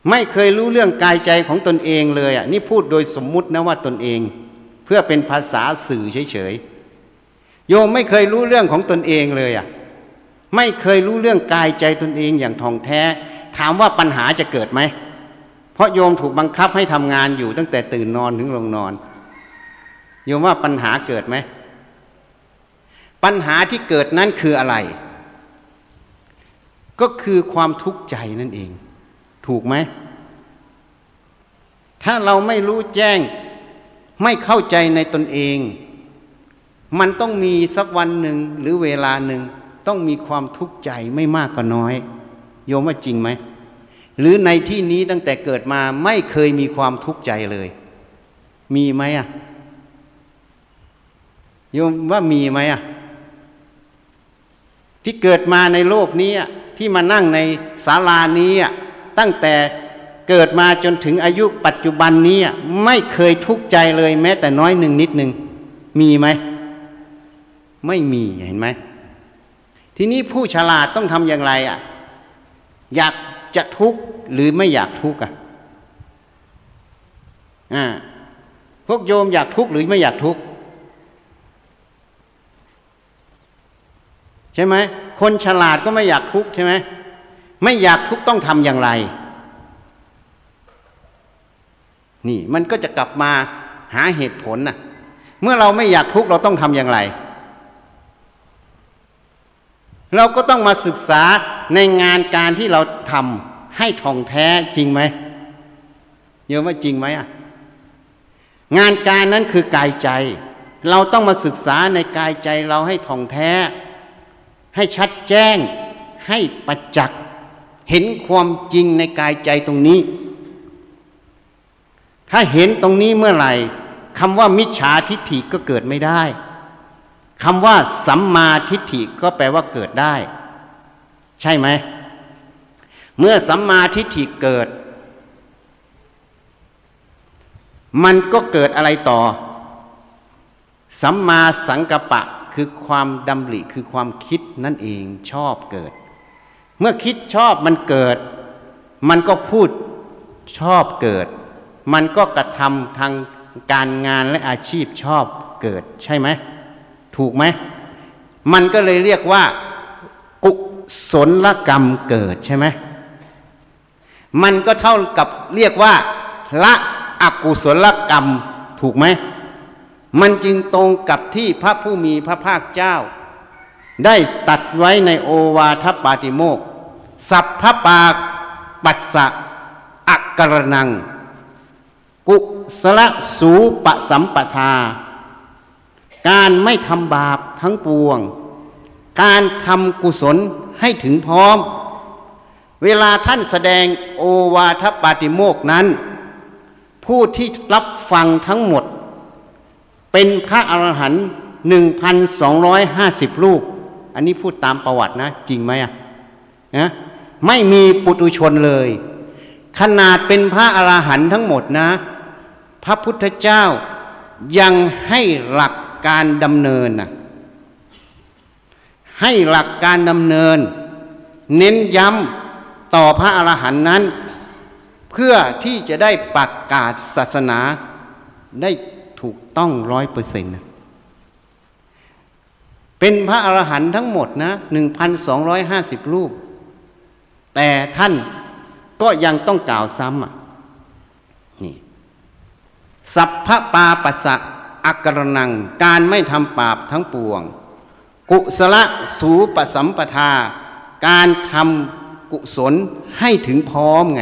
ไม่เคยรู้เรื่องกายใจของตนเองเลยอะ นี่พูดโดยสมมุตินะว่าตนเอง เพื่อเป็นภาษาสื่อเฉยๆ โยมไม่เคยรู้เรื่องของตนเองเลยอะไม่เคยรู้เรื่องกายใจตนเองอย่างท่องแท้ ถามว่าปัญหาจะเกิดไหม เพราะโยมถูกบังคับให้ทำงานอยู่ตั้งแต่ตื่นนอนถึงลงนอน โยมว่าปัญหาเกิดไหม ปัญหาที่เกิดนั้นคืออะไร ก็คือความทุกข์ใจนั่นเอง ถูกไหม ถ้าเราไม่รู้แจ้ง ไม่เข้าใจในตนเอง มันต้องมีสักวันหนึ่งหรือเวลาหนึ่งต้องมีความทุกข์ใจไม่มากก็น้อย โยมว่าจริงไหม หรือในที่นี้ตั้งแต่เกิดมาไม่เคยมีความทุกข์ใจเลย มีไหมอะ โยมว่ามีไหมอะ ที่เกิดมาในโลกนี้ที่มานั่งในศาลานี้ตั้งแต่เกิดมาจนถึงอายุปัจจุบันนี้ไม่เคยทุกข์ใจเลยแม้แต่น้อยหนึ่งนิดหนึ่งมีไหม ไม่มีเห็นไหมทีนี้ผู้ฉลาดต้องทำอย่างไรอะ อยากจะทุกข์หรือไม่อยากทุกข์อะอ่าพวกโยมอยากทุกข์หรือไม่อยากทุกข์ใช่ไหมคนฉลาดก็ไม่อยากทุกข์ใช่ไหมไม่อยากทุกข์ต้องทำอย่างไร นี่มันก็จะกลับมาหาเหตุผลน่ะเมื่อเราไม่อยากทุกข์เราต้องทำอย่างไร เราก็ต้องมาศึกษาในงานการที่เราทำให้ท่องแท้จริงไหมเยอะว่าจริงไหมอะงานการนั้นคือกายใจ เราต้องมาศึกษาในกายใจเราให้ท่องแท้ ให้ชัดแจ้ง ให้ประจักษ์เห็นความจริงในกายใจตรงนี้ ถ้าเห็นตรงนี้เมื่อไหร่คำว่ามิจฉาทิฏฐิก็เกิดไม่ได้ คำว่าสัมมาทิฏฐิก็แปลว่าเกิดได้ ใช่ไหม เมื่อสัมมาทิฏฐิเกิด มันก็เกิดอะไรต่อ สัมมาสังกปะคือความดำริคือความคิดนั่นเองชอบเกิด เมื่อคิดชอบมันเกิด มันก็พูดชอบเกิด มันก็กระทำทางการงานและอาชีพชอบเกิดใช่ไหม ถูกไหม มันก็เลยเรียกว่า กุศลกรรมเกิดใช่ไหม มันก็เท่ากับเรียกว่า ละอกุศลกรรมถูกไหม มันจึงตรงกับที่พระผู้มีพระภาคเจ้า ได้ตัดไว้ในโอวาทปาติโมก สัพพปาปัสสะอักกรนัง กุสลสูปสัมปทา การไม่ทำบาปทั้งปวง การทำกุศลให้ถึงพร้อม เวลาท่านแสดงโอวาทปาติโมกนั้น ผู้ที่รับฟังทั้งหมด เป็นพระอรหันต์หนึ่งพันสองร้อยห้าสิบรูปอันนี้พูดตามประวัตินะ จริงไหมอะนะไม่มีปุตุชนเลย ขนาดเป็นพระอรหันต์ทั้งหมดนะ พระพุทธเจ้ายังให้หลัก การดำเนินนะให้หลักการดำเนิน เน้นย้ำต่อพระอรหันต์นั้น เพื่อที่จะได้ประกาศศาสนาได้ถูกต้องร้อยเปอร์เซ็นต์เป็นพระอรหันต์ทั้งหมดนะหนึ่งพันสองร้อยห้าสิบรูป แต่ท่านก็ยังต้องกล่าวซ้ำอะนี่สัพพะปาปัสสะ อักรนัง การไม่ทำบาปทั้งปวง กุศลสูปสัมปทา การทำกุศลให้ถึงพร้อมไง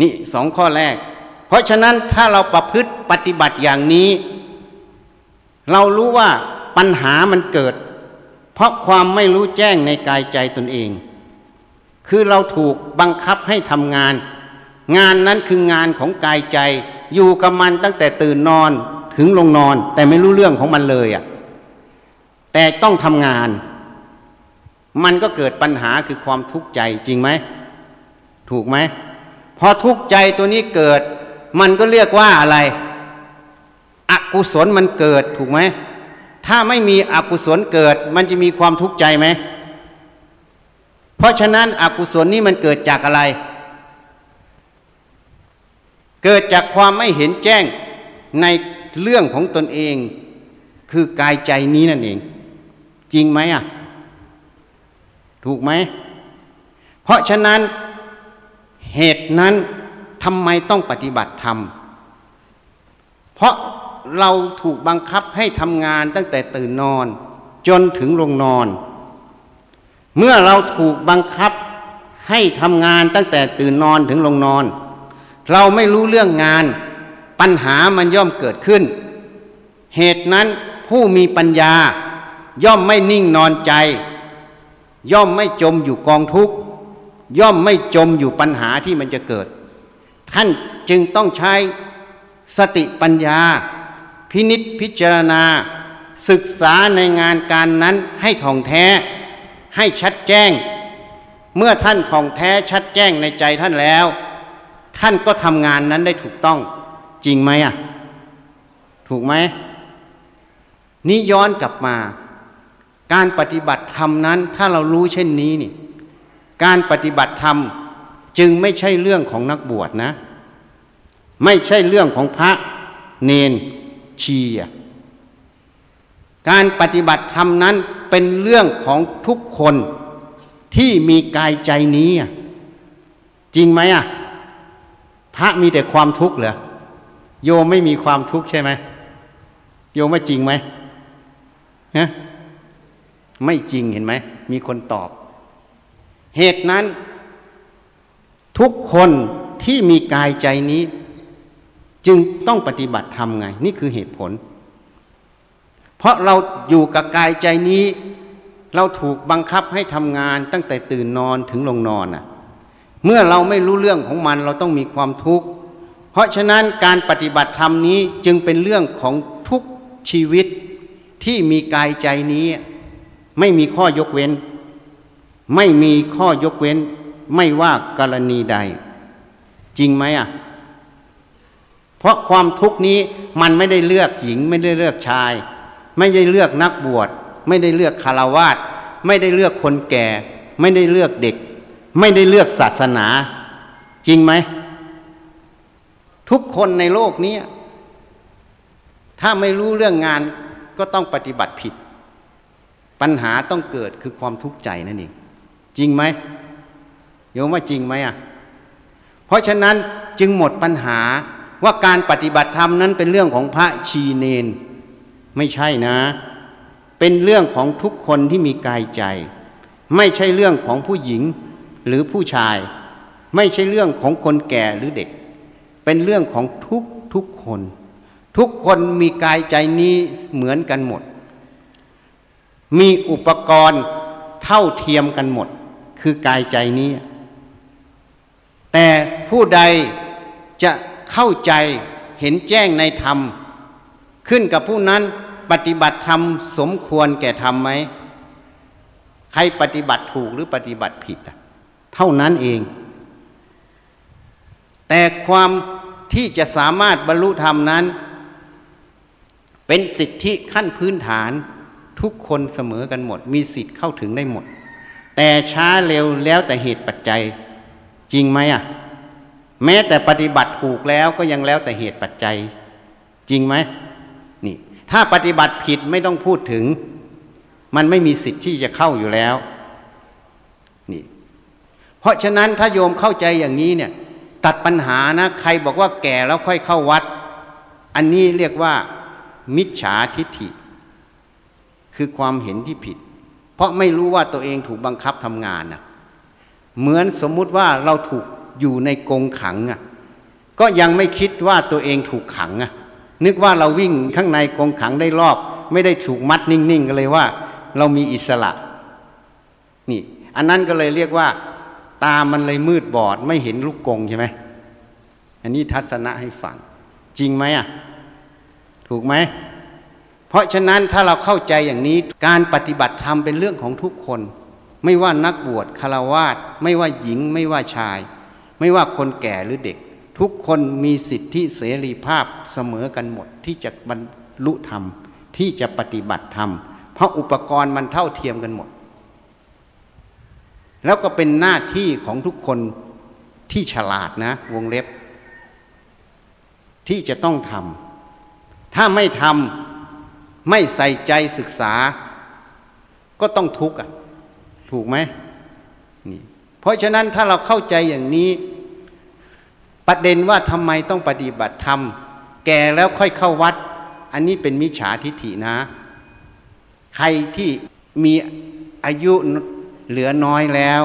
นี่สองข้อแรก เพราะฉะนั้นถ้าเราประพฤติปฏิบัติอย่างนี้ เรารู้ว่าปัญหามันเกิด เพราะความไม่รู้แจ้งในกายใจตนเอง คือเราถูกบังคับให้ทำงาน งานนั้นคืองานของกายใจ อยู่กับมันตั้งแต่ตื่นนอนถึงลงนอน แต่ไม่รู้เรื่องของมันเลยอะ่ะแต่ต้องทำงาน มันก็เกิดปัญหาคือความทุกข์ใจจริงไหมถูกไหมพอทุกข์ใจตัวนี้เกิด มันก็เรียกว่าอะไร อกุศลมันเกิดถูกไหมถ้าไม่มีอกุศลเกิด มันจะมีความทุกข์ใจไหมเพราะฉะนั้นอกุศลนี้มันเกิดจากอะไร เกิดจากความไม่เห็นแจ้งในเรื่องของตนเอง คือกายใจนี้นั่นเอง จริงไหมอะ ถูกไหม เพราะฉะนั้นเหตุนั้นทำไมต้องปฏิบัติธรรม เพราะเราถูกบังคับให้ทำงานตั้งแต่ตื่นนอน จนถึงลงนอน เมื่อเราถูกบังคับให้ทำงานตั้งแต่ตื่นนอนถึงลงนอน เราไม่รู้เรื่องงาน ปัญหามันย่อมเกิดขึ้น เหตุนั้นผู้มีปัญญา ย่อมไม่นิ่งนอนใจ ย่อมไม่จมอยู่กองทุกข์ย่อมไม่จมอยู่ปัญหาที่มันจะเกิด ท่านจึงต้องใช้สติปัญญา พินิษพิจารณา ศึกษาในงานการนั้นให้ท่องแท้ ให้ชัดแจ้ง เมื่อท่านท่องแท้ชัดแจ้งในใจท่านแล้ว ท่านก็ทำงานนั้นได้ถูกต้องจริงไหมอะ ถูกไหมนี่ย้อนกลับมา การปฏิบัติธรรมนั้น ถ้าเรารู้เช่นนี้นี่ การปฏิบัติธรรมจึงไม่ใช่เรื่องของนักบวชนะ ไม่ใช่เรื่องของพระเนนชีการปฏิบัติธรรมนั้นเป็นเรื่องของทุกคนที่มีกายใจนี้ จริงไหมอะ พระมีแต่ความทุกข์เหรอโยมไม่มีความทุกข์ใช่ไหมโยมว่าจริงไหมฮะไม่จริงเห็นไหม มีคนตอบ เหตุนั้น ทุกคนที่มีกายใจนี้ จึงต้องปฏิบัติธรรมไง นี่คือเหตุผล เพราะเราอยู่กับกายใจนี้ เราถูกบังคับให้ทำงานตั้งแต่ตื่นนอนถึงลงนอนอะ เมื่อเราไม่รู้เรื่องของมันเราต้องมีความทุกข์ เพราะฉะนั้นการปฏิบัติธรรมนี้จึงเป็นเรื่องของทุกชีวิตที่มีกายใจนี้ ไม่มีข้อยกเว้น ไม่มีข้อยกเว้น ไม่ว่ากรณีใด จริงไหมอะ เพราะความทุกข์นี้มันไม่ได้เลือกหญิง ไม่ได้เลือกชาย ไม่ได้เลือกนักบวช ไม่ได้เลือกคารวาสไม่ได้เลือกคนแก่ ไม่ได้เลือกเด็ก ไม่ได้เลือกศาสนา จริงไหม ทุกคนในโลกนี้ถ้าไม่รู้เรื่องงานก็ต้องปฏิบัติผิด ปัญหาต้องเกิดคือความทุกข์ใจนั่นเองจริงไหมโยมว่าจริงไหมอะเพราะฉะนั้นจึงหมดปัญหาว่าการปฏิบัติธรรมนั้นเป็นเรื่องของพระชีเนน ไม่ใช่นะ เป็นเรื่องของทุกคนที่มีกายใจ ไม่ใช่เรื่องของผู้หญิง หรือผู้ชาย ไม่ใช่เรื่องของคนแก่หรือเด็ก เป็นเรื่องของทุกทุกคน ทุกคนมีกายใจนี้เหมือนกันหมด มีอุปกรณ์เท่าเทียมกันหมด คือกายใจนี้ แต่ผู้ใดจะเข้าใจเห็นแจ้งในธรรม ขึ้นกับผู้นั้นปฏิบัติธรรมสมควรแก่ธรรมไหม ใครปฏิบัติถูกหรือปฏิบัติผิด เท่านั้นเอง แต่ความที่จะสามารถบรรลุธรรมนั้น เป็นสิทธิขั้นพื้นฐานทุกคนเสมอกันหมด มีสิทธิ์เข้าถึงได้หมด แต่ช้าเร็วแล้วแต่เหตุปัจจัยจริงไหมอะ แม้แต่ปฏิบัติถูกแล้วก็ยังแล้วแต่เหตุปัจจัย จริงไหมนี่ ถ้าปฏิบัติผิดไม่ต้องพูดถึง มันไม่มีสิทธิ์ที่จะเข้าอยู่แล้ว เพราะฉะนั้นถ้าโยมเข้าใจอย่างนี้เนี่ย ตัดปัญหานะ ใครบอกว่าแก่แล้วค่อยเข้าวัด อันนี้เรียกว่า มิจฉาทิฏฐิ คือความเห็นที่ผิด เพราะไม่รู้ว่าตัวเองถูกบังคับทำงานนะเหมือนสมมุติว่าเราถูกอยู่ในกรงขังอะก็ยังไม่คิดว่าตัวเองถูกขังอะนึกว่าเราวิ่งข้างในกรงขังได้รอบ ไม่ได้ถูกมัดนิ่งๆกันเลยว่า เรามีอิสระ นี่ อันนั้นก็เลยเรียกว่า ตามันเลยมืดบอด ไม่เห็นลูกกงใช่ไหมอันนี้ทัศนะให้ฟัง จริงไหมอะ ถูกไหม เพราะฉะนั้นถ้าเราเข้าใจอย่างนี้การปฏิบัติธรรมเป็นเรื่องของทุกคน ไม่ว่านักบวชคารวาสไม่ว่าหญิง ไม่ว่าชาย ไม่ว่าคนแก่หรือเด็ก ทุกคนมีสิทธิเสรีภาพเสมอกันหมดที่จะบรรลุธรรม ที่จะปฏิบัติธรรม เพราะอุปกรณ์มันเท่าเทียมกันหมด แล้วก็เป็นหน้าที่ของทุกคนที่ฉลาดนะ วงเล็บ ที่จะต้องทำถ้าไม่ทำไม่ใส่ใจศึกษา ก็ต้องทุกข์อะ ถูกไหมนี่เพราะฉะนั้นถ้าเราเข้าใจอย่างนี้ ประเด็นว่าทำไมต้องปฏิบัติธรรมแก่แล้วค่อยเข้าวัด อันนี้เป็นมิจฉาทิฐินะ ใครที่มีอายุ เหลือน้อยแล้ว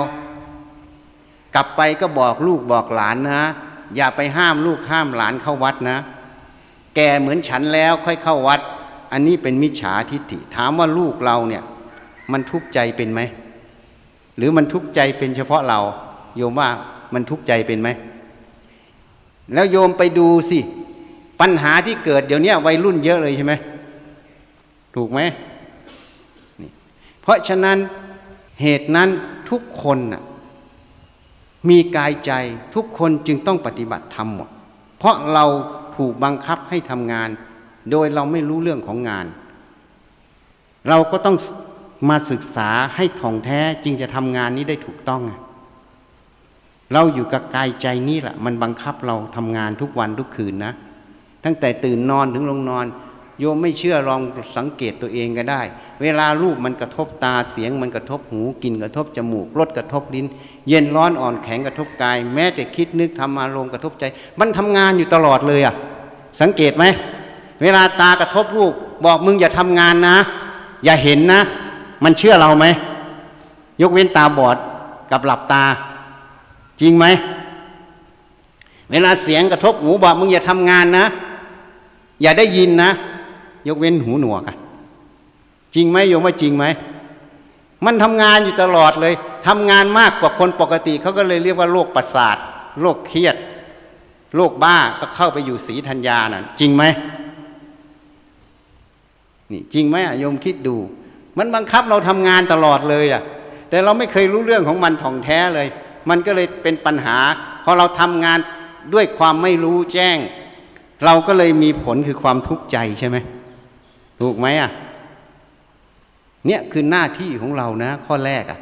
กลับไปก็บอกลูกบอกหลานนะ อย่าไปห้ามลูกห้ามหลานเข้าวัดนะ แกเหมือนฉันแล้วค่อยเข้าวัด อันนี้เป็นมิจฉาทิฏฐิ ถามว่าลูกเราเนี่ย มันทุกข์ใจเป็นไหม หรือมันทุกข์ใจเป็นเฉพาะเรา โยมว่ามันทุกข์ใจเป็นไหม แล้วโยมไปดูสิ ปัญหาที่เกิดเดี๋ยวนี้วัยรุ่นเยอะเลยใช่ไหมถูกไหมเพราะฉะนั้น เหตุนั้นทุกคนน่ะมีกายใจทุกคนจึงต้องปฏิบัติธรรมหมด เพราะเราถูกบังคับให้ทำงาน โดยเราไม่รู้เรื่องของงาน เราก็ต้องมาศึกษาให้ถ่องแท้จึงจะทำงานนี้ได้ถูกต้อง เราอยู่กับกายใจนี่แหละ มันบังคับเราทำงานทุกวันทุกคืนนะ ตั้งแต่ตื่นนอนถึงลงนอน โยมไม่เชื่อลองสังเกตตัวเองก็ได้ เวลารูปมันกระทบตาเสียงมันกระทบหูกลิ่นกระทบจมูกรสกระทบลิ้น เย็นร้อนอ่อนแข็งกระทบกาย แม้แต่คิดนึกทำอารมณ์กระทบใจ มันทำงานอยู่ตลอดเลยอะ สังเกตไหมเวลาตากระทบลูกบอกมึงอย่าทำงานนะ อย่าเห็นนะ มันเชื่อเราไหมยกเว้นตาบอดกับหลับตา จริงไหมเวลาเสียงกระทบหูบอกมึงอย่าทำงานนะ อย่าได้ยินนะ ยกเว้นหูหนวกอะจริงไหมโยมว่าจริงไหม มันทำงานอยู่ตลอดเลยทำงานมากกว่าคนปกติเขาก็เลยเรียกว่าโรคประสาทโรคเครียดโรคบ้าก็เข้าไปอยู่สีธัญญานะ่ะ จริงไหมนี่จริงไหมอะโยมคิดดู มันบังคับเราทำงานตลอดเลยอะแต่เราไม่เคยรู้เรื่องของมันถ่องแท้เลย มันก็เลยเป็นปัญหาพอเราทำงานด้วยความไม่รู้แจ้ง เราก็เลยมีผลคือความทุกข์ใจใช่ไหม ถูกไหมอะ เนี่ยคือหน้าที่ของเรานะ ข้อแรกอะ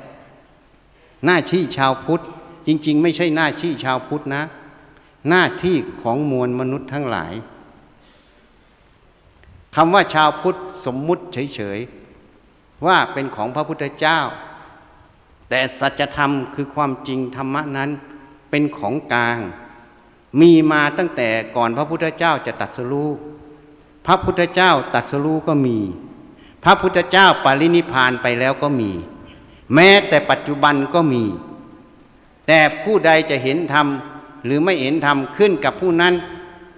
หน้าที่ชาวพุทธ จริง ๆ ไม่ใช่หน้าที่ชาวพุทธนะ หน้าที่ของมวลมนุษย์ทั้งหลายคำว่าชาวพุทธสมมุติเฉยๆว่าเป็นของพระพุทธเจ้า แต่สัจธรรมคือความจริงธรรมะนั้นเป็นของกลาง มีมาตั้งแต่ก่อนพระพุทธเจ้าจะตัดสรู้ พระพุทธเจ้าตัดสรู้ก็มี พระพุทธเจ้าปรินิพานไปแล้วก็มี แม้แต่ปัจจุบันก็มี แต่ผู้ใดจะเห็นธรรมหรือไม่เห็นธรรมขึ้นกับผู้นั้น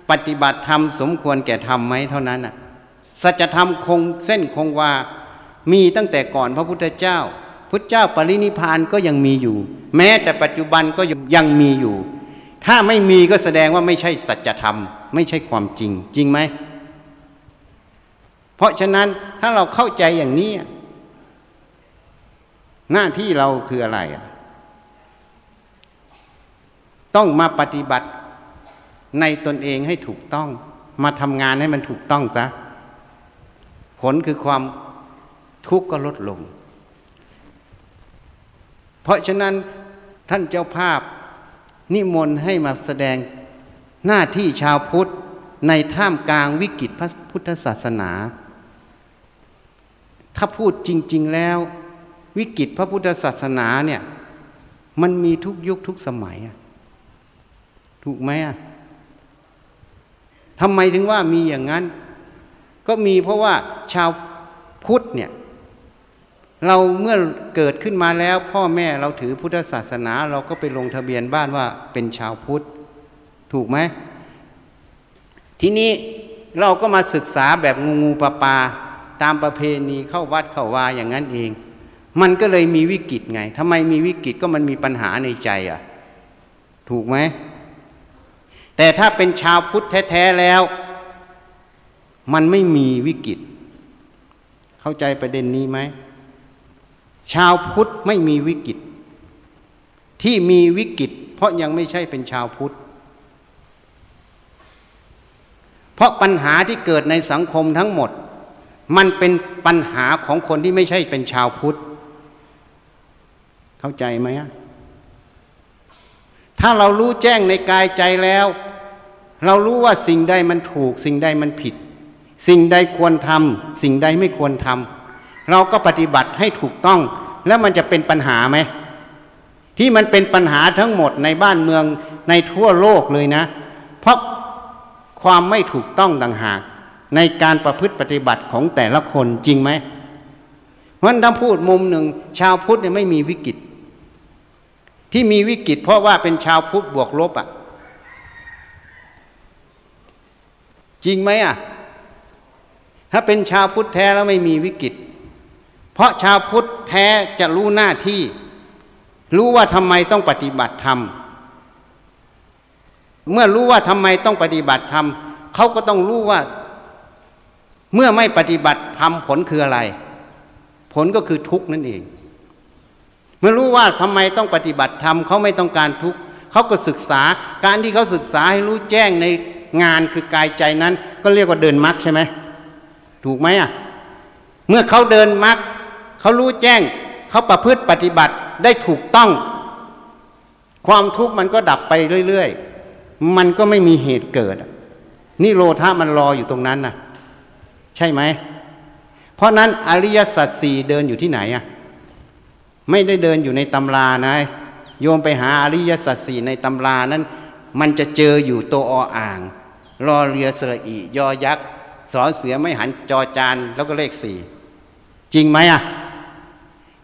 ปฏิบัติธรรมสมควรแก่ธรรมไหมเท่านั้นน่ะสัจธรรมคงเส้นคงวา มีตั้งแต่ก่อนพระพุทธเจ้า พุทธเจ้าปรินิพานก็ยังมีอยู่ แม้แต่ปัจจุบันก็ยังมีอยู่ ถ้าไม่มีก็แสดงว่าไม่ใช่สัจธรรม ไม่ใช่ความจริง จริงไหม เพราะฉะนั้นถ้าเราเข้าใจอย่างนี้ หน้าที่เราคืออะไร ต้องมาปฏิบัติในตนเองให้ถูกต้อง มาทำงานให้มันถูกต้องซะผลคือความทุกข์ก็ลดลง เพราะฉะนั้นท่านเจ้าภาพนิมนต์ให้มาแสดงหน้าที่ชาวพุทธในท่ามกลางวิกฤตพระพุทธศาสนา ถ้าพูดจริง ๆ แล้ว วิกฤตพระพุทธศาสนาเนี่ย มันมีทุกยุคทุกสมัยถูกไหมอะทำไมถึงว่ามีอย่างนั้น ก็มีเพราะว่าชาวพุทธเนี่ย เราเมื่อเกิดขึ้นมาแล้ว พ่อแม่เราถือพุทธศาสนา เราก็ไปลงทะเบียนบ้านว่าเป็นชาวพุทธ ถูกไหมทีนี้เราก็มาศึกษาแบบงูงูปลาปา ตามประเพณีเข้าวัดเข้าวาอย่างนั้นเอง มันก็เลยมีวิกฤตไงทำไมมีวิกฤตก็มันมีปัญหาในใจอะ ถูกไหม แต่ถ้าเป็นชาวพุทธแท้ๆแล้ว มันไม่มีวิกฤต เข้าใจประเด็นนี้ไหม ชาวพุทธไม่มีวิกฤต ที่มีวิกฤต เพราะยังไม่ใช่เป็นชาวพุทธเพราะปัญหาที่เกิดในสังคมทั้งหมด มันเป็นปัญหาของคนที่ไม่ใช่เป็นชาวพุทธ เข้าใจไหมถ้าเรารู้แจ้งในกายใจแล้ว เรารู้ว่าสิ่งใดมันถูก สิ่งใดมันผิด สิ่งใดควรทำสิ่งใดไม่ควรทำเราก็ปฏิบัติให้ถูกต้อง แล้วมันจะเป็นปัญหาไหมที่มันเป็นปัญหาทั้งหมดในบ้านเมืองในทั่วโลกเลยนะ เพราะความไม่ถูกต้องต่างหาก ในการประพฤติปฏิบัติของแต่ละคนจริงไหมเพราะถ้าพูดมุมหนึ่ง ชาวพุทธเนี่ยไม่มีวิกฤต ที่มีวิกฤตเพราะว่าเป็นชาวพุทธบวกลบอะ่ะ จริงไหมอะ ถ้าเป็นชาวพุทธแท้แล้วไม่มีวิกฤต เพราะชาวพุทธแท้จะรู้หน้าที่ รู้ว่าทำไมต้องปฏิบัติธรรมเมื่อรู้ว่าทำไมต้องปฏิบัติธรรมเขาก็ต้องรู้ว่า เมื่อไม่ปฏิบัติธรรมผลคืออะไร ผลก็คือทุกข์นั่นเอง เมื่อรู้ว่าทำไมต้องปฏิบัติธรรมเขาไม่ต้องการทุกข์เขาก็ศึกษา การที่เขาศึกษาให้รู้แจ้งในงานคือกายใจนั้น ก็เรียกว่าเดินมรรคใช่ไหมถูกไหมอะเมื่อเขาเดินมรรคเขารู้แจ้งเขาประพฤติปฏิบัติได้ถูกต้อง ความทุกข์มันก็ดับไปเรื่อยๆ มันก็ไม่มีเหตุเกิดนี่โลธามันรออยู่ตรงนั้นน่ะ ใช่ไหม เพราะนั้นอริยสัจสี่เดินอยู่ที่ไหนอะไม่ได้เดินอยู่ในตำรานะ โยมไปหาอริยสัจสี่ในตำรานั้น มันจะเจออยู่ตัวออ่างรอเรือสระอียอยักษ์สอเสือไม่หันจอจานแล้วก็เลขสี่จริงไหมอะ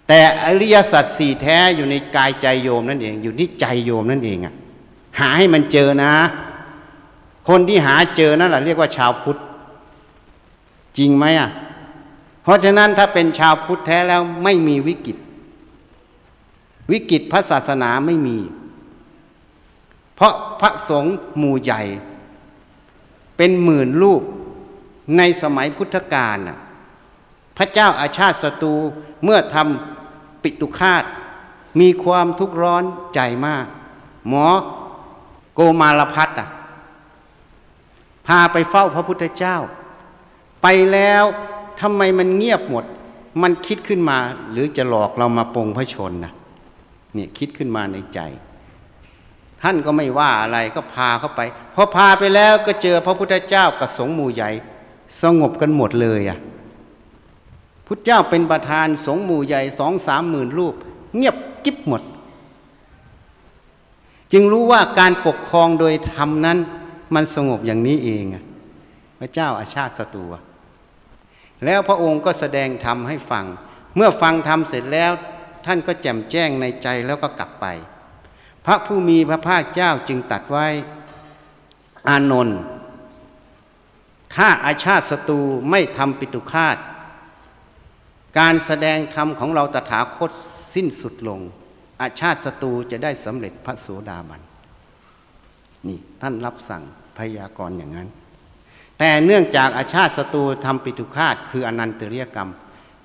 แต่อริยสัจสี่แท้อยู่ในกายใจโยมนั่นเอง อยู่ที่ใจโยมนั่นเองอะหาให้มันเจอนะ คนที่หาเจอนั่นแหละเรียกว่าชาวพุทธ จริงไหมอะ เพราะฉะนั้นถ้าเป็นชาวพุทธแท้แล้วไม่มีวิกฤต วิกฤตพระศาสนาไม่มี เพราะพระสงฆ์หมู่ใหญ่ เป็นหมื่นลูกในสมัยพุทธกาลพระเจ้าอาชาติศัตรูเมื่อทำปิตุคาตมีความทุกข์ร้อนใจมาก หมอโกมาลพัฒอะพาไปเฝ้าพระพุทธเจ้า ไปแล้วทำไมมันเงียบหมด มันคิดขึ้นมา หรือจะหลอกเรามาปงพระชนนะเนี่ยคิดขึ้นมาในใจ ท่านก็ไม่ว่าอะไรก็พาเข้าไปพอพาไปแล้วก็เจอพระพุทธเจ้ากับสงฆ์หมู่ใหญ่ สงบกันหมดเลยอะพุทธเจ้าเป็นประธานสงฆ์หมู่ใหญ่สองสามหมื่นรูป เงียบกิ๊บหมด จึงรู้ว่าการปกครองโดยธรรมนั้น มันสงบอย่างนี้เองพระเจ้าอาชาติศัตรู แล้วพระองค์ก็แสดงธรรมให้ฟัง เมื่อฟังธรรมเสร็จแล้ว ท่านก็แจ่มแจ้งในใจแล้วก็กลับไป พระผู้มีพระภาคเจ้าจึงตัดไว้ อานนท์ถ้าอาชาติศัตรูไม่ทำปิตุคาต การแสดงธรรมของเราตถาคตสิ้นสุดลง อาชาติศัตรูจะได้สำเร็จพระโสดาบัน นี่ท่านรับสั่งพยากรณ์อย่างนั้น แต่เนื่องจากอาชาติศัตรูทำปิตุคาตคืออนันตริยกรรม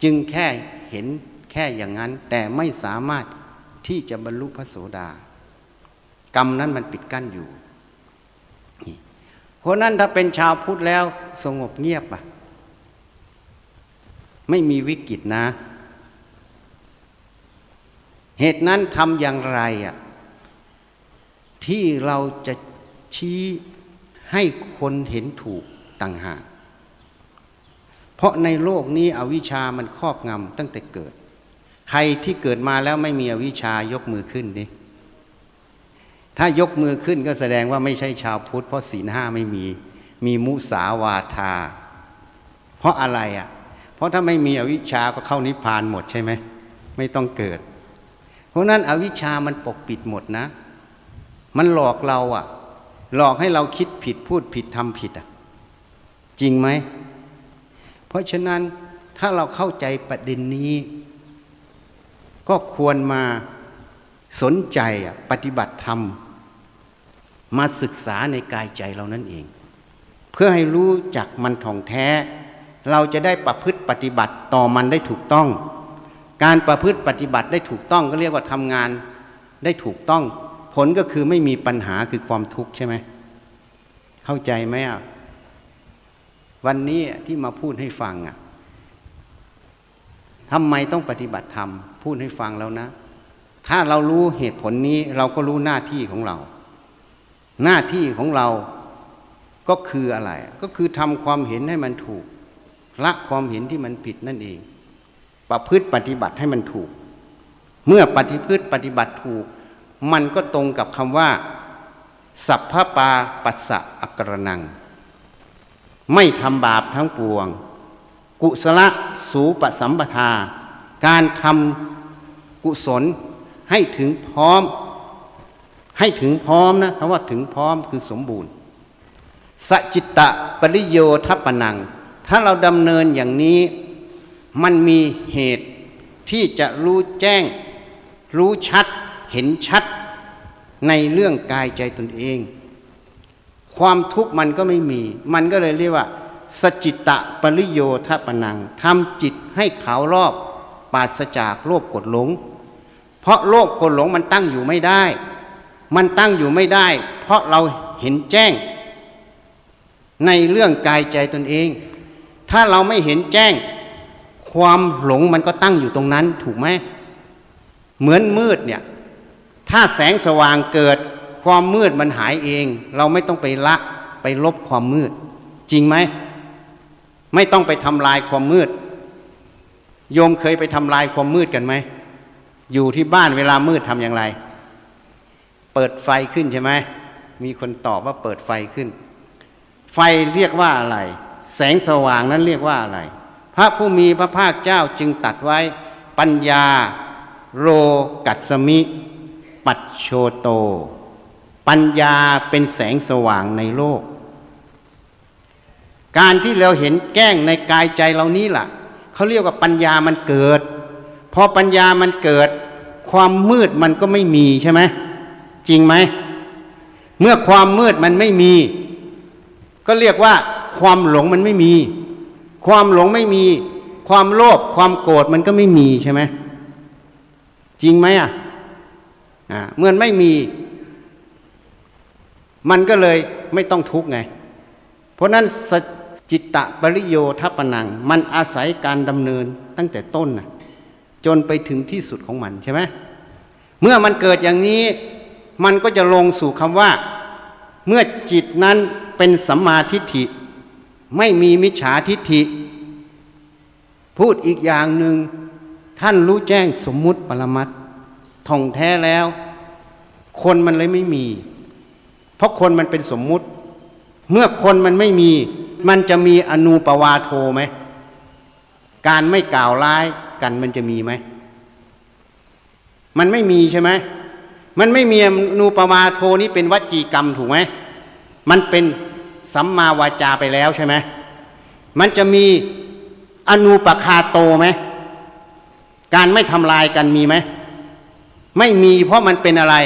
จึงแค่เห็นแค่อย่างนั้น แต่ไม่สามารถที่จะบรรลุพระโสดา กรรมนั้นมันปิดกั้นอยู่เพราะนั้นถ้าเป็นชาวพุทธแล้วสงบเงียบอะไม่มีวิกฤตนะ เหตุนั้นทำอย่างไรอะที่เราจะชี้ให้คนเห็นถูก ต่างหาก เพราะในโลกนี้อวิชามันครอบงำตั้งแต่เกิด ใครที่เกิดมาแล้วไม่มีอวิชายกมือขึ้นดิถ้ายกมือขึ้นก็แสดงว่าไม่ใช่ชาวพุทธ เพราะศีลห้าไม่มี มีมุสาวาทา เพราะอะไรอะ เพราะถ้าไม่มีอวิชาก็เข้านิพพานหมดใช่ไหม ไม่ต้องเกิด เพราะนั้นอวิชามันปกปิดหมดนะ มันหลอกเราอะ หลอกให้เราคิดผิดพูดผิดทำผิดอะ จริงไหม เพราะฉะนั้นถ้าเราเข้าใจประเด็นนี้ ก็ควรมาสนใจปฏิบัติธรรม มาศึกษาในกายใจเรานั่นเอง เพื่อให้รู้จักมันท่องแท้ เราจะได้ประพฤติปฏิบัติต่อมันได้ถูกต้อง การประพฤติปฏิบัติได้ถูกต้องก็เรียกว่าทำงานได้ถูกต้อง ผลก็คือไม่มีปัญหาคือความทุกข์ใช่ไหมเข้าใจไหมอะ วันนี้ที่มาพูดให้ฟังอะทำไมต้องปฏิบัติธรรม พูดให้ฟังแล้วนะ ถ้าเรารู้เหตุผลนี้เราก็รู้หน้าที่ของเรา หน้าที่ของเราก็คืออะไร ก็คือทำความเห็นให้มันถูก ละความเห็นที่มันผิดนั่นเอง ประพฤติปฏิบัติให้มันถูก เมื่อปฏิพฤติปฏิบัติถูก มันก็ตรงกับคำว่า สัพพปาปัสสะอักรนัง ไม่ทำบาปทั้งปวง กุศลสูปสัมปทา การทำกุศลให้ถึงพร้อม ให้ถึงพร้อมนะคำว่าถึงพร้อมคือสมบูรณ์สจิตตะปริโยทัปนัง ถ้าเราดำเนินอย่างนี้ มันมีเหตุที่จะรู้แจ้ง รู้ชัด เห็นชัดในเรื่องกายใจตนเอง ความทุกข์มันก็ไม่มี มันก็เลยเรียกว่า สจิตตะปริโยทปนังทำจิตให้ขาวรอบปราศจากโลภกดหลง เพราะโลภกดหลงมันตั้งอยู่ไม่ได้ มันตั้งอยู่ไม่ได้ เพราะเราเห็นแจ้ง ในเรื่องกายใจตนเอง ถ้าเราไม่เห็นแจ้ง ความหลงมันก็ตั้งอยู่ตรงนั้นถูกไหมเหมือนมืดเนี่ย ถ้าแสงสว่างเกิด ความมืดมันหายเอง เราไม่ต้องไปละไปลบความมืด จริงไหม ไม่ต้องไปทำลายความมืด โยมเคยไปทำลายความมืดกันไหม อยู่ที่บ้านเวลามืดทำอย่างไร เปิดไฟขึ้นใช่ไหม มีคนตอบว่าเปิดไฟขึ้น ไฟเรียกว่าอะไร แสงสว่างนั้นเรียกว่าอะไร พระผู้มีพระภาคเจ้าจึงตัดไว้ปัญญาโรกัสมิ ปัจโชโต ปัญญาเป็นแสงสว่างในโลก การที่เราเห็นแก้งในกายใจเรานี้ล่ะเขาเรียกว่าปัญญามันเกิด พอปัญญามันเกิด ความมืดมันก็ไม่มีใช่ไหมจริงไหม เมื่อความมืดมันไม่มี ก็เรียกว่า ความหลงมันไม่มี ความหลงไม่มี ความโลภความโกรธมันก็ไม่มีใช่ไหมจริงไหมอะอ่าเมื่อไม่มี มันก็เลยไม่ต้องทุกข์ไง เพราะนั้นสจิตตะปริโยทัปนัง มันอาศัยการดำเนินตั้งแต่ต้นนะจนไปถึงที่สุดของมันใช่ไหมเมื่อมันเกิดอย่างนี้ มันก็จะลงสู่คำว่า เมื่อจิตนั้นเป็นสัมมาทิฏฐิ ไม่มีมิจฉาทิฏฐิ พูดอีกอย่างหนึ่งท่านรู้แจ้งสมมุติปรมัตท่องแท้แล้ว คนมันเลยไม่มี เพราะคนมันเป็นสมมุติ เมื่อคนมันไม่มี มันจะมีอนูปวาโทไหม การไม่กล่าวร้ายกันมันจะมีไหม มันไม่มีใช่ไหม มันไม่มีอนูปวาโทนี้เป็นวจีกรรมถูกไหม มันเป็นสัมมาวาจาไปแล้วใช่ไหม มันจะมีอนูปคาโตไหม การไม่ทำลายกันมีไหม ไม่มีเพราะมันเป็นอะไร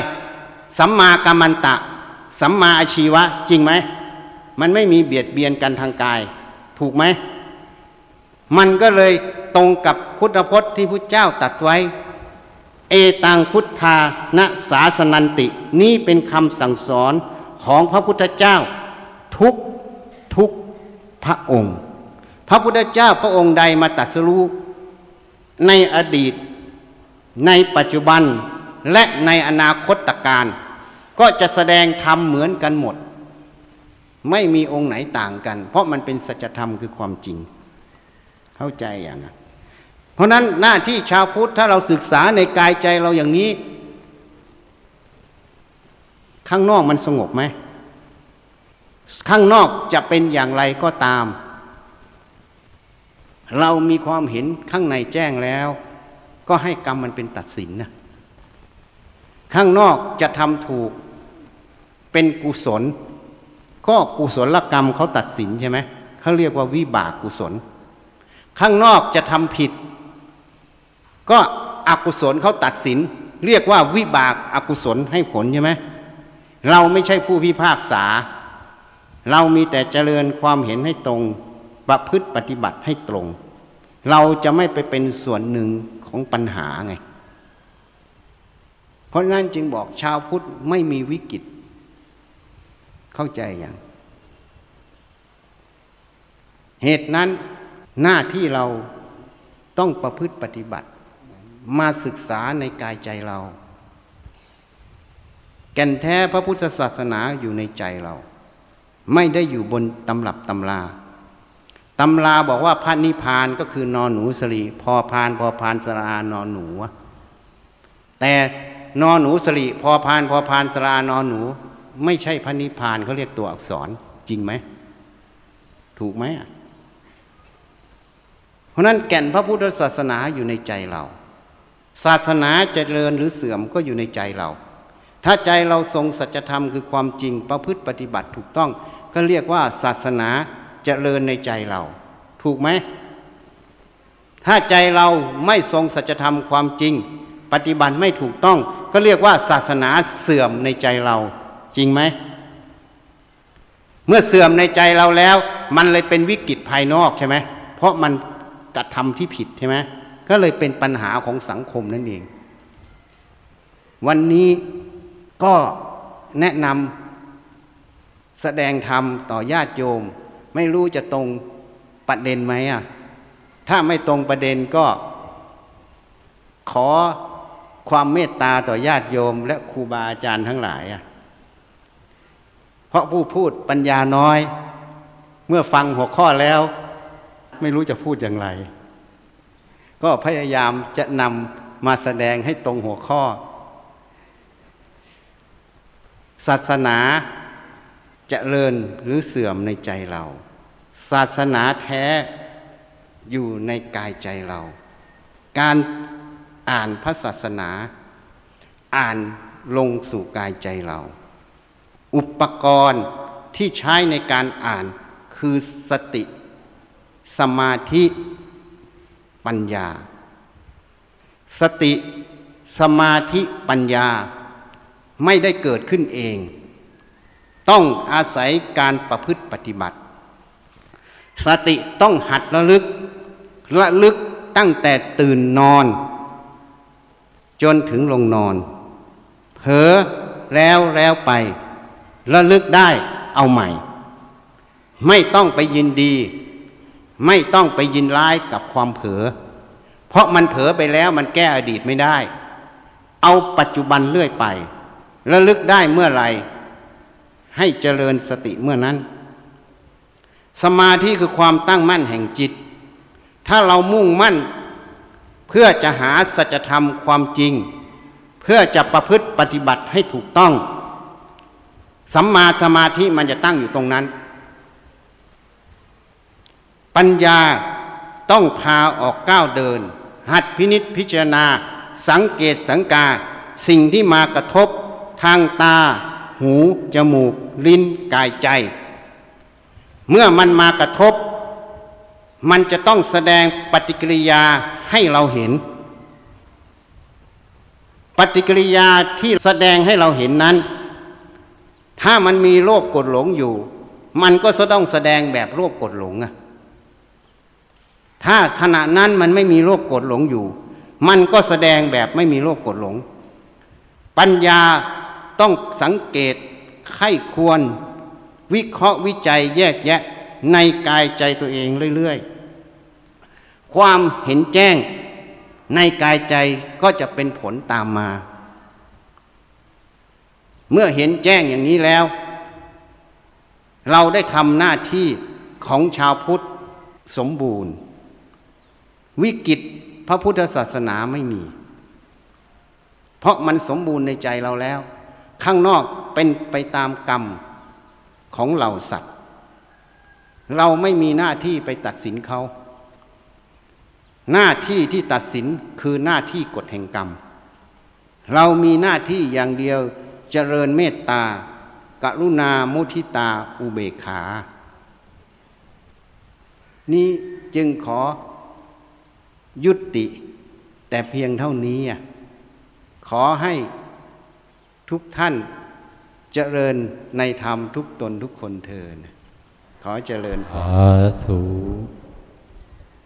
สัมมากัมมันตะ สัมมาอาชีวะ จริงไหม มันไม่มีเบียดเบียนกันทางกาย ถูกไหม มันก็เลยตรงกับพุทธพจน์ที่พระเจ้าตรัสไว้ เอตังพุทธานะสาสนันติ นี่เป็นคำสั่งสอนของพระพุทธเจ้า ทุกทุกพระองค์ พระพุทธเจ้าพระองค์ใดมาตรัสรู้ในอดีต ในปัจจุบันและในอนาคตการ ก็จะแสดงธรรมเหมือนกันหมด ไม่มีองค์ไหนต่างกัน เพราะมันเป็นสัจธรรมคือความจริง เข้าใจอย่างนั้นเพราะนั้นหน้าที่ชาวพุทธถ้าเราศึกษาในกายใจเราอย่างนี้ ข้างนอกมันสงบไหมข้างนอกจะเป็นอย่างไรก็ตาม เรามีความเห็นข้างในแจ้งแล้ว ก็ให้กรรมมันเป็นตัดสินนะข้างนอกจะทำถูก เป็นกุศล ก็กุศลกรรมเขาตัดสินใช่ไหมเขาเรียกว่าวิบากกุศล ข้างนอกจะทำผิด ก็อกุศลเขาตัดสิน เรียกว่าวิบากอากุศลให้ผลใช่ไหมเราไม่ใช่ผู้พิพากษา เรามีแต่เจริญความเห็นให้ตรง ประพฤติปฏิบัติให้ตรง เราจะไม่ไปเป็นส่วนหนึ่งของปัญหาไง เพราะนั้นจึงบอกชาวพุทธไม่มีวิกฤต เข้าใจอย่าง เหตุนั้นหน้าที่เราต้องประพฤติปฏิบัติ มาศึกษาในกายใจเรา แก่นแท้พระพุทธศาสนาอยู่ในใจเรา ไม่ได้อยู่บนตำรับตำราตำราบอกว่าพระนิพพานก็คือนอนหนูสลีพอพานพอพานสรานอนหนู แต่นอนหนูสลีพอพานพอพานสรานอนหนู ไม่ใช่พระนิพพานเขาเรียกตัวอักษรจริงไหม ถูกไหมเพราะนั้นแก่นพระพุทธศาสนาอยู่ในใจเรา ศาสนาจเจริญหรือเสื่อมก็อยู่ในใจเรา ถ้าใจเราทรงสัจธรรมคือความจริงประพฤติปฏิบัติถูกต้อง ก็เรียกว่าศาสนาเจริญในใจเรา ถูกไหม ถ้าใจเราไม่ทรงสัจธรรมความจริง ปฏิบัติไม่ถูกต้อง ก็เรียกว่าศาสนาเสื่อมในใจเรา จริงไหม เมื่อเสื่อมในใจเราแล้ว มันเลยเป็นวิกฤตภายนอกใช่ไหมเพราะมันกระทำที่ผิดใช่ไหมก็เลยเป็นปัญหาของสังคมนั่นเอง วันนี้ก็แนะนำแสดงธรรมต่อญาติโยม ไม่รู้จะตรงประเด็นไหมอะถ้าไม่ตรงประเด็นก็ขอความเมตตาต่อญาติโยมและครูบาอาจารย์ทั้งหลายอะ เพราะผู้พูดปัญญาน้อย เมื่อฟังหัวข้อแล้ว ไม่รู้จะพูดอย่างไร ก็พยายามจะนำมาแสดงให้ตรงหัวข้อ ศาสนาจะเริญหรือเสื่อมในใจเรา ศาสนาแท้อยู่ในกายใจเรา การอ่านพระศาสนา อ่านลงสู่กายใจเรา อุปกรณ์ที่ใช้ในการอ่านคือสติ สมาธิปัญญา สติ สมาธิปัญญาไม่ได้เกิดขึ้นเอง ต้องอาศัยการประพฤติปฏิบัติ สติต้องหัดระลึก ระลึกตั้งแต่ตื่นนอน จนถึงลงนอน เผลอแล้วแล้วไป ระลึกได้เอาใหม่ ไม่ต้องไปยินดี ไม่ต้องไปยินร้ายกับความเผลอเพราะมันเผลอไปแล้วมันแก้อดีตไม่ได้ เอาปัจจุบันเรื่อยไประลึกได้เมื่อไหร่ ให้เจริญสติเมื่อนั้น สมาธิคือความตั้งมั่นแห่งจิต ถ้าเรามุ่งมั่น เพื่อจะหาสัจธรรมความจริง เพื่อจะประพฤติปฏิบัติให้ถูกต้อง สัมมาสมาธิมันจะตั้งอยู่ตรงนั้น ปัญญาต้องพาออกก้าวเดิน หัดพินิษพิจารณา สังเกตสังกา สิ่งที่มากระทบ ทางตา หู จมูก ลิ้น กายใจ เมื่อมันมากระทบ มันจะต้องแสดงปฏิกิริยาให้เราเห็น ปฏิกิริยาที่แสดงให้เราเห็นนั้น ถ้ามันมีโลภกดหลงอยู่ มันก็จะต้องแสดงแบบโลภโกรธหลงอะถ้าขณะนั้นมันไม่มีโลภโกรธหลงอยู่ มันก็แสดงแบบไม่มีโลภโกรธหลง ปัญญาต้องสังเกตไข้ควร วิเคราะห์วิจัยแยกแยะในกายใจตัวเองเรื่อยๆ ความเห็นแจ้งในกายใจก็จะเป็นผลตามมา เมื่อเห็นแจ้งอย่างนี้แล้ว เราได้ทำหน้าที่ของชาวพุทธสมบูรณ์ วิกฤตพระพุทธศาสนาไม่มี เพราะมันสมบูรณ์ในใจเราแล้ว ข้างนอกเป็นไปตามกรรมของเหล่าสัตว์ เราไม่มีหน้าที่ไปตัดสินเขา หน้าที่ที่ตัดสินคือหน้าที่กฎแห่งกรรม เรามีหน้าที่อย่างเดียว เจริญเมตตากรุณามุทิตาอุเบกขา นี้จึงขอยุติแต่เพียงเท่านี้ ขอให้ทุกท่านเจริญในธรรมทุกตนทุกคนเทินขอเจริญพรสาธุ